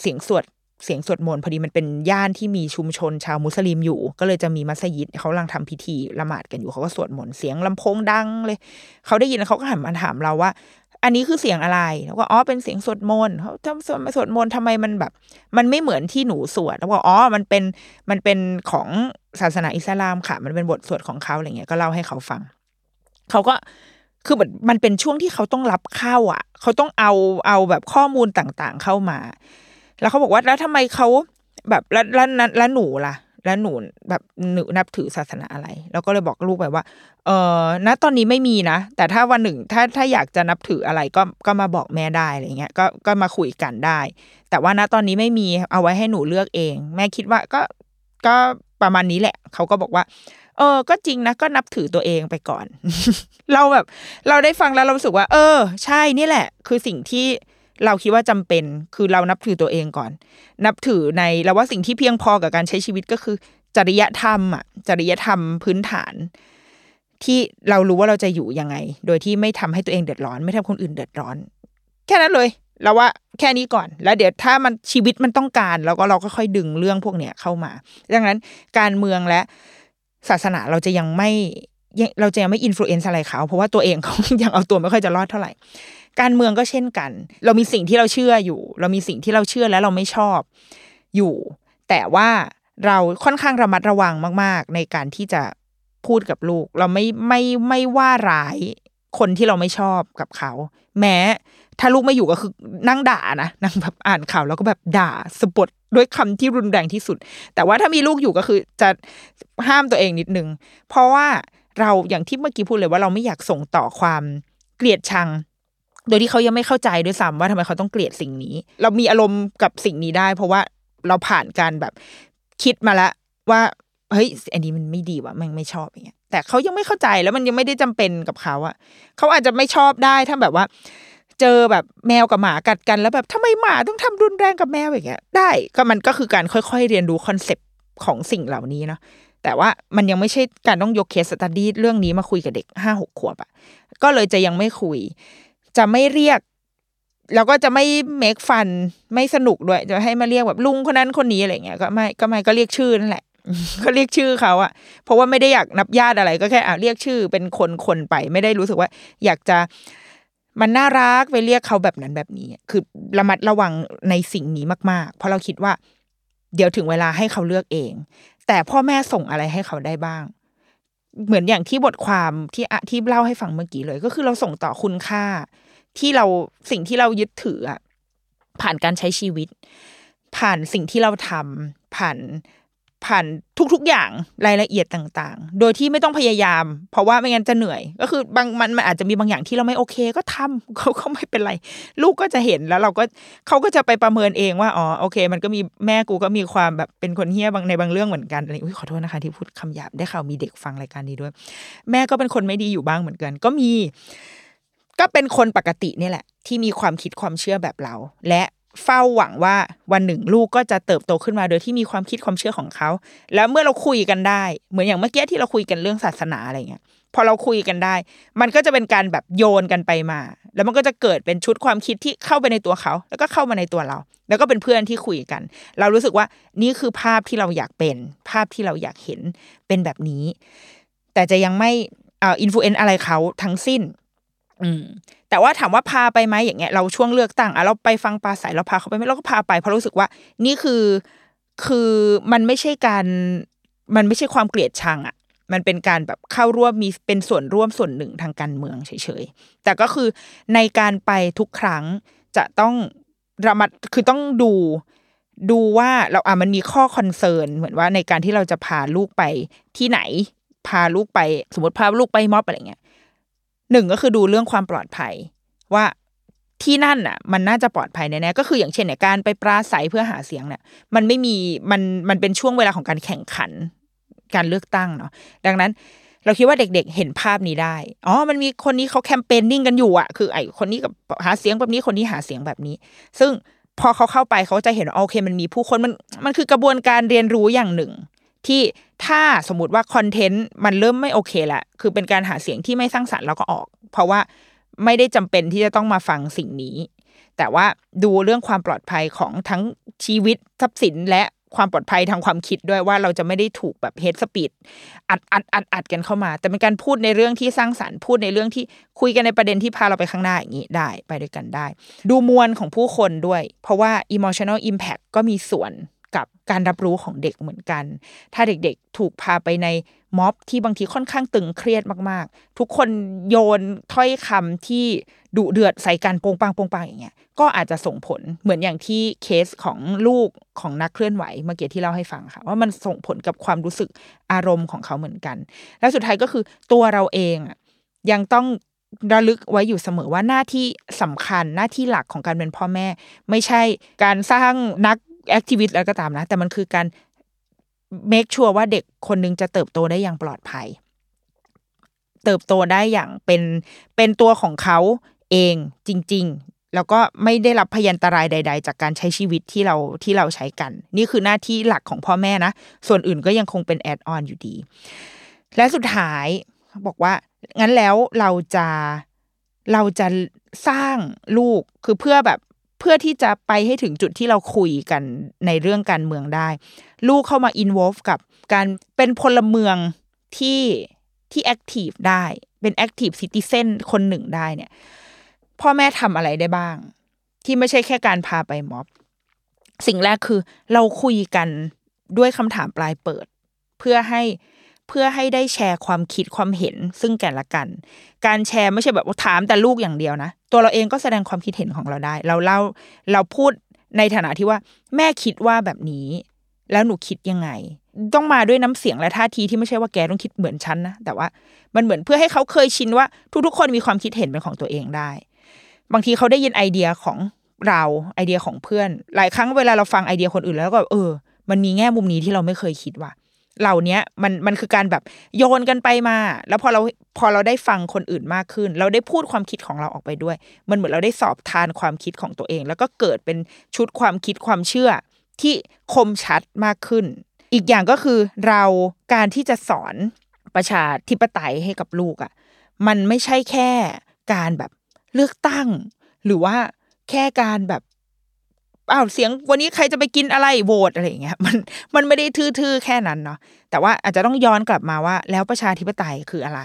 เสียงสวดเสียงสวดมนต์พอดีมันเป็นย่านที่มีชุมชนชาวมุสลิมอยู่ ก็เลยจะมีมัสยิดเขากำลังทำพิธีละหมาดกันอยู่เขาก็สวดมนต์เสียงลำโพงดังเลย เขาได้ยินแล้วเขาก็หันมาถามเราว่า อันนี้คือเสียงอะไรแล้วก็อ๋อเป็นเสียงสวดมนต์เขาทำสวดสวดมนต์ทำไมมันแบบ มันไม่เหมือนที่หนูสวดแล้วก็อ๋อมันเป็นมันเป็นของศาสนาอิสลามค่ะ มันเป็นบทสวดของเขาอะไรเงี้ยก็เล่าให้เขาฟัง เขาก็ คือแบบมันเป็นช่วงที่เขาต้องรับเข้าอะ เขาต้องเอาเอาแบบข้อมูลต่างๆเข้ามา แล้วเขาบอกว่าแล้วทำไมเขาแบบแล้วแล้วแล้วแล้วหนูล่ะ แล้วหนูแบบหนูนับถือศาสนาอะไร แล้วก็เลยบอกลูกไปว่า เออณตอนนี้ไม่มีนะ แต่ถ้าวันหนึ่งถ้าถ้าอยากจะนับถืออะไรก็ก็มาบอกแม่ได้อะไรเงี้ย ก็ก็มาคุยกันได้ แต่ว่าณตอนนี้ไม่มีเอาไว้ให้หนูเลือกเอง แม่คิดว่าก็ก็ประมาณนี้แหละ เขาก็บอกว่า ออ ก็จริงนะก็นับถือตัวเองไปก่อน เราแบบ เราได้ฟังแล้วเรารู้สึกว่า เออ ใช่นี่แหละ คือสิ่งที่เราคิดว่าจำเป็นคือเรานับถือตัวเองก่อน นับถือในเราว่าสิ่งที่เพียงพอกับการใช้ชีวิตก็คือ จริยธรรมอะ จริยธรรมพื้นฐาน ที่เรารู้ว่าเราจะอยู่ยังไง โดยที่ไม่ทำให้ตัวเองเดือดร้อน ไม่ทำคนอื่นเดือดร้อน แค่นั้นเลยเราว่าแค่นี้ก่อน แล้วเดี๋ยวถ้ามันชีวิตมันต้องการเราก็เราก็ค่อยดึงเรื่องพวกเนี้ยเข้ามา ดังนั้นการเมืองและ ศาสนาเราจะยังไม่เราจะยังไม่ influence อะไรเขา เพราะว่าตัวเองเขายังเอาตัวไม่ค่อยจะรอดเท่าไหร่ การเมืองก็เช่นกัน เรามีสิ่งที่เราเชื่ออยู่ เรามีสิ่งที่เราเชื่อและเราไม่ชอบอยู่ แต่ว่าเราค่อนข้างระมัดระวังมาก ๆ ในการที่จะพูดกับลูก เราไม่ไม่ไม่ว่าร้ายคนที่เราไม่ชอบกับเขา แม้ถ้าลูกไม่อยู่ก็คือนั่งด่านะนั่งแบบอ่านข่าวแล้วก็แบบด่าสะบด ด้วยคำที่รุนแรงที่สุด แต่ว่าถ้ามีลูกอยู่ก็คือจะห้ามตัวเองนิดนึง เพราะว่าเราอย่างที่เมื่อกี้พูดเลยว่าเราไม่อยากส่งต่อความเกลียดชัง โดยที่เขายังไม่เข้าใจด้วยซ้ำว่าทำไมเขาต้องเกลียดสิ่งนี้ เรามีอารมณ์กับสิ่งนี้ได้ เพราะว่าเราผ่านการแบบคิดมาแล้วว่าเฮ้ยอันนี้มันไม่ดีว่ะมันไม่ชอบอย่างเงี้ยแต่เขายังไม่เข้าใจแล้วมันยังไม่ได้จำเป็นกับเขาอะเขาอาจจะไม่ชอบได้ถ้าแบบว่า เจอแบบแมวกับหมากัดกันแล้วแบบทำไมหมาต้องทำรุนแรงกับแมวอย่างเงี้ย ได้ก็มันก็คือการค่อยๆเรียนรู้คอนเซปต์ของสิ่งเหล่านี้เนาะแต่ว่ามันยังไม่ใช่การต้องยกเคสสตัดดี้เรื่องนี้มาคุยกับเด็กห้าหกขวบอะก็เลยจะยังไม่คุย จะไม่เรียก แล้วก็จะไม่เมคฟันไม่สนุกด้วย จะให้มาเรียกแบบลุงคนนั้นคนนี้อะไรเงี้ยก็ไม่ก็ไม่ก็เรียกชื่อนั่นแหละก็เรียกชื่อเขาอะเพราะว่าไม่ได้อยากนับญาติอะไรก็แค่อะเรียกชื่อเป็นคนคนไป ไม่ได้รู้สึกว่า อยากจะ มันน่ารักไปเรียกเขาแบบนั้นแบบนี้ คือระมัดระวังในสิ่งนี้มาก ๆ เพราะเราคิดว่า เดี๋ยวถึงเวลาให้เขาเลือกเอง แต่พ่อแม่ส่งอะไรให้เขาได้บ้าง เหมือนอย่างที่บทความที่อะที่เล่าให้ฟังเมื่อกี้เลย ก็คือเราส่งต่อคุณค่า ที่เราสิ่งที่เรายึดถืออะผ่านการใช้ชีวิต ผ่านสิ่งที่เราทำผ่าน ผ่านทุกๆอย่างรายละเอียดต่างๆ โดยที่ไม่ต้องพยายาม เพราะว่าไม่งั้นจะเหนื่อย ก็คือบางมันมันอาจจะมีบางอย่างที่เราไม่โอเค ก็ทำเขาก็ไม่เป็นไร ลูกก็จะเห็นแล้วเราก็เขาก็จะไปประเมินเองว่าอ๋อโอเค มันก็มีแม่กูก็มีความแบบเป็นคนเฮี้ยบางในบางเรื่องเหมือนกันอะไรอุ้ยขอโทษนะคะที่พูดคำหยาบได้ข่าวมีเด็กฟังรายการนี้ด้วย แม่ก็เป็นคนไม่ดีอยู่บ้างเหมือนกัน ก็มี ก็เป็นคนปกตินี่แหละ ที่มีความคิดความเชื่อแบบเรา และ เฝ้าหวังว่าวันหนึ่งลูกก็จะเติบโตขึ้นมาโดยที่มีความคิดความเชื่อของเขา แล้วเมื่อเราคุยกันได้ เหมือนอย่างเมื่อกี้ที่เราคุยกันเรื่องศาสนาอะไรเงี้ยพอเราคุยกันได้ มันก็จะเป็นการแบบโยนกันไปมา แล้วมันก็จะเกิดเป็นชุดความคิดที่เข้าไปในตัวเขา แล้วก็เข้ามาในตัวเรา แล้วก็เป็นเพื่อนที่คุยกัน เรารู้สึกว่านี่คือภาพที่เราอยากเป็น ภาพที่เราอยากเห็นเป็นแบบนี้ แต่จะยังไม่อ่า influence อะไรเขาทั้งสิ้น อืมแต่ว่าถามว่าพาไปไหมอย่างเงี้ยเราช่วงเลือกตั้งอะเราไปฟังปราศรัยเราพาเขาไปไหมเราก็พาไปเพราะรู้สึกว่า นี่คือคือมันไม่ใช่การมันไม่ใช่ความเกลียดชังอะมันเป็นการแบบเข้าร่วมมีเป็นส่วนร่วมส่วนหนึ่งทางการเมืองเฉยๆ แต่ก็คือในการไปทุกครั้งจะต้องระมัดคือต้องดูดูว่าเราอะมันมีข้อคอนเซิร์นเหมือนว่าในการที่เราจะพาลูกไปที่ไหน พาลูกไปสมมติพาลูกไปม็อบอะไรเงี้ย หนึ่งก็คือดูเรื่องความปลอดภัย ว่าที่นั่นอะ มันน่าจะปลอดภัยแน่ๆก็คืออย่างเช่นเนี่ยการไปปราศัยเพื่อหาเสียงเนี่ย มันไม่มีมันมันเป็นช่วงเวลาของการแข่งขัน การเลือกตั้งเนาะดังนั้นเราคิดว่าเด็กๆ เห็นภาพนี้ได้ อ๋อ มันมีคนนี้เขาแคมเปญนิ่งกันอยู่อะคือไอ้คนนี้กับหาเสียงแบบนี้ คนนี้หาเสียงแบบนี้ ซึ่งพอเขาเข้าไปเขาจะเห็นโอเค มันมีผู้คน มัน มันคือกระบวนการเรียนรู้อย่างหนึ่ง ที่ถ้าสมมติว่าคอนเทนต์มันเริ่มไม่โอเคละคือเป็นการหาเสียงที่ไม่สร้างสรรค์เราก็ออก เพราะว่าไม่ได้จำเป็นที่จะต้องมาฟังสิ่งนี้ แต่ว่าดูเรื่องความปลอดภัยของทั้งชีวิตทรัพย์สินและความปลอดภัยทางความคิดด้วยว่าเราจะไม่ได้ถูกแบบเฮดสปีดอัดอัดอัดอัดกันเข้ามา แต่เป็นการพูดในเรื่องที่สร้างสารรค์พูดในเรื่องที่คุยกันในประเด็นที่พาเราไปข้างหน้าอย่างนี้ได้ไปด้วยกันได้ ดูมวลของผู้คนด้วย เพราะว่า emotional impact ก็มีส่วน กับการรับรู้ของเด็กเหมือนกัน ถ้าเด็กๆ ถูกพาไปในม็อบที่บางทีค่อนข้างตึงเครียดมากๆ ทุกคนโยนถ้อยคำที่ดุเดือดใส่กันโปงปังโปงปังอย่างเงี้ย ก็อาจจะส่งผลเหมือนอย่างที่เคสของลูกของนักเคลื่อนไหวเมื่อกี้ที่เล่าให้ฟังค่ะ ว่ามันส่งผลกับความรู้สึกอารมณ์ของเขาเหมือนกัน แล้วสุดท้ายก็คือตัวเราเองยังต้องระลึกไว้อยู่เสมอว่าหน้าที่สำคัญหน้าที่หลักของการเป็นพ่อแม่ ไม่ใช่การสร้างนัก activist แล้วก็ตามนะ แต่มันคือการ make sure ว่าเด็กคนนึงจะเติบโตได้อย่างปลอดภัย เติบโตได้อย่างเป็นเป็นตัวของเขาเองจริง ๆ แล้วก็ไม่ได้รับพยันตรายใด ๆ จากการใช้ชีวิตที่เราที่เราใช้กัน นี่คือหน้าที่หลักของพ่อแม่นะ ส่วนอื่นก็ยังคงเป็นแอดออนอยู่ดี และสุดท้ายบอกว่า งั้นแล้วเราจะเราจะสร้างลูกคือเพื่อแบบ เพื่อที่จะไปให้ถึงจุดที่เราคุยกันในเรื่องการเมืองได้ ลูกเข้ามาอินวอลฟกับการเป็นพลเมืองที่ที่แอคทีฟได้เป็นแอคทีฟซิติเซนคนหนึ่งได้เนี่ย พ่อแม่ทำอะไรได้บ้าง ที่ไม่ใช่แค่การพาไปม็อบ สิ่งแรกคือเราคุยกันด้วยคำถามปลายเปิด เพื่อให้ เพื่อให้ได้แชร์ความคิดความเห็นซึ่งแก่ละกัน การแชร์ไม่ใช่แบบถามแต่ลูกอย่างเดียวนะ ตัวเราเองก็แสดงความคิดเห็นของเราได้ เราเล่าเราพูดในฐานะที่ว่า แม่คิดว่าแบบนี้ แล้วหนูคิดยังไง ต้องมาด้วยน้ำเสียงและท่าทีที่ไม่ใช่ว่าแกต้องคิดเหมือนฉันนะแต่ว่ามันเหมือนเพื่อให้เขาเคยชินว่า ทุกๆ คนมีความคิดเห็นเป็นของตัวเองได้ บางทีเขาได้ยินไอเดียของเราไอเดียของเพื่อน หลายครั้งเวลาเราฟังไอเดียคนอื่นแล้วก็เออ มันมีแง่มุมนี้ที่เราไม่เคยคิดว่า เหล่านี้มันมันคือการแบบโยนกันไปมา แล้วพอเราพอเราได้ฟังคนอื่นมากขึ้น เราได้พูดความคิดของเราออกไปด้วย มันเหมือนเราได้สอบทานความคิดของตัวเอง แล้วก็เกิดเป็นชุดความคิดความเชื่อที่คมชัดมากขึ้น อีกอย่างก็คือเราการที่จะสอนประชาธิปไตยให้กับลูกอะ่ะมันไม่ใช่แค่การแบบเลือกตั้ง หรือว่าแค่การแบบ อ้าวเสียงวันนี้ใครจะไปกินอะไรโหวตอะไรอย่างเงี้ยมันมันไม่ได้ทื่อๆแค่นั้นเนาะแต่ว่าอาจจะต้องย้อนกลับมาว่า แล้วประชาธิปไตยคืออะไร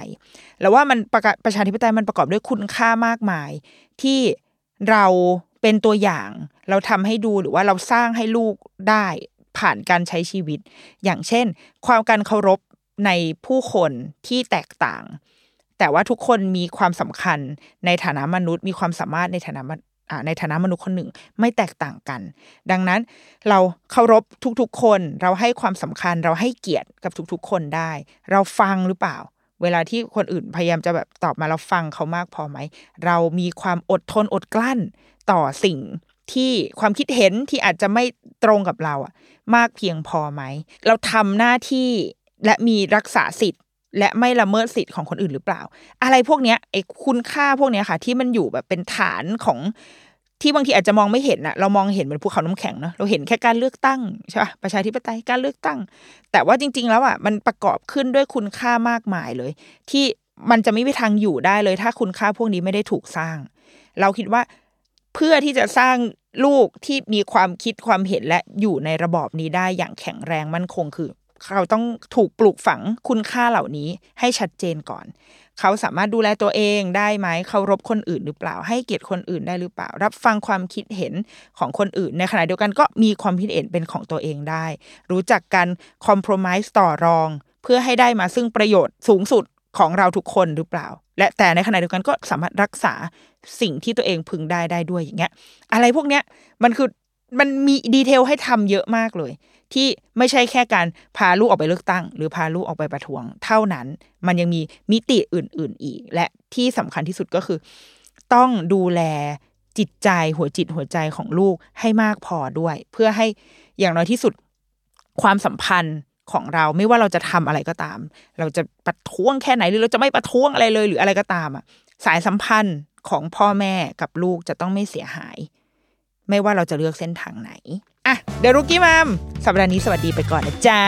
แล้วว่ามันประประชาธิปไตยมันประกอบด้วยคุณค่ามากมาย ที่เราเป็นตัวอย่าง เราทำให้ดูหรือว่าเราสร้างให้ลูกได้ผ่านการใช้ชีวิต อย่างเช่น ความการเคารพในผู้คนที่แตกต่างแต่ว่าทุกคนมีความสำคัญในฐานะมนุษย์ มีความสามารถในฐานะ ในฐานะมนุษย์คนหนึ่งไม่แตกต่างกัน ดังนั้นเราเคารพทุกๆ คน เราให้ความสำคัญเราให้เกียรติกับทุกๆ คนได้ เราฟังหรือเปล่า เวลาที่คนอื่นพยายามจะแบบตอบมาเราฟังเขามากพอไหม เรามีความอดทนอดกลั้นต่อสิ่งที่ความคิดเห็นที่อาจจะไม่ตรงกับเราอะมากเพียงพอไหม เราทำหน้าที่และมีรักษาสิทธิ์ และไม่ละเมิดสิทธิ์ของคนอื่นหรือเปล่า อะไรพวกเนี้ยไอ้คุณค่าพวกเนี้ยค่ะ ที่มันอยู่แบบเป็นฐานของที่บางทีอาจจะมองไม่เห็นอะเรามองเห็นเหมือนภูเขาน้ำแข็งเนาะเราเห็นแค่การเลือกตั้งใช่ป่ะประชาธิปไตยการเลือกตั้ง แต่ว่าจริง ๆ แล้วอะมันประกอบขึ้นด้วยคุณค่ามากมายเลย ที่มันจะไม่มีทางอยู่ได้เลย ถ้าคุณค่าพวกนี้ไม่ได้ถูกสร้าง เราคิดว่าเพื่อที่จะสร้างลูกที่มีความคิดความเห็นและอยู่ในระบอบนี้ได้อย่างแข็งแรงมั่นคงคือ เขาต้องถูกปลูกฝังคุณค่าเหล่านี้ให้ชัดเจนก่อน เขาสามารถดูแลตัวเองได้ไหมเคารพคนอื่นหรือเปล่า ให้เกียรติคนอื่นได้หรือเปล่า รับฟังความคิดเห็นของคนอื่น ในขณะเดียวกันก็มีความคิดเห็นเป็นของตัวเองได้ รู้จักการคอม p r o m i s e ต่อรอง เพื่อให้ได้มาซึ่งประโยชน์สูงสุดของเราทุกคนหรือเปล่า และแต่ในขณะเดียวกันก็สามารถรักษาสิ่งที่ตัวเองพึงได้ได้ด้วยอย่างเงี้ย อะไรพวกเนี้ยมันคือมันมีดีเทลให้ทำเยอะมากเลย ที่ไม่ใช่แค่การพาลูกออกไปเลือกตั้ง หรือพาลูกออกไปประท้วงเท่านั้น มันยังมีมิติอื่น ๆ อีก และที่สำคัญที่สุดก็คือ ต้องดูแลจิตใจหัวจิตหัวใจของลูกให้มากพอด้วย เพื่อให้อย่างน้อยที่สุดความสัมพันธ์ของเราไม่ว่าเราจะทำอะไรก็ตาม เราจะประท้วงแค่ไหนหรือเราจะไม่ประท้วงอะไรเลยหรืออะไรก็ตามอะสายสัมพันธ์ของพ่อแม่กับลูกจะต้องไม่เสียหาย ไม่ว่าเราจะเลือกเส้นทางไหน อะเดรุกี้มัมสัปดาห์นี้สวัสดีไปก่อนนะจ๊ะ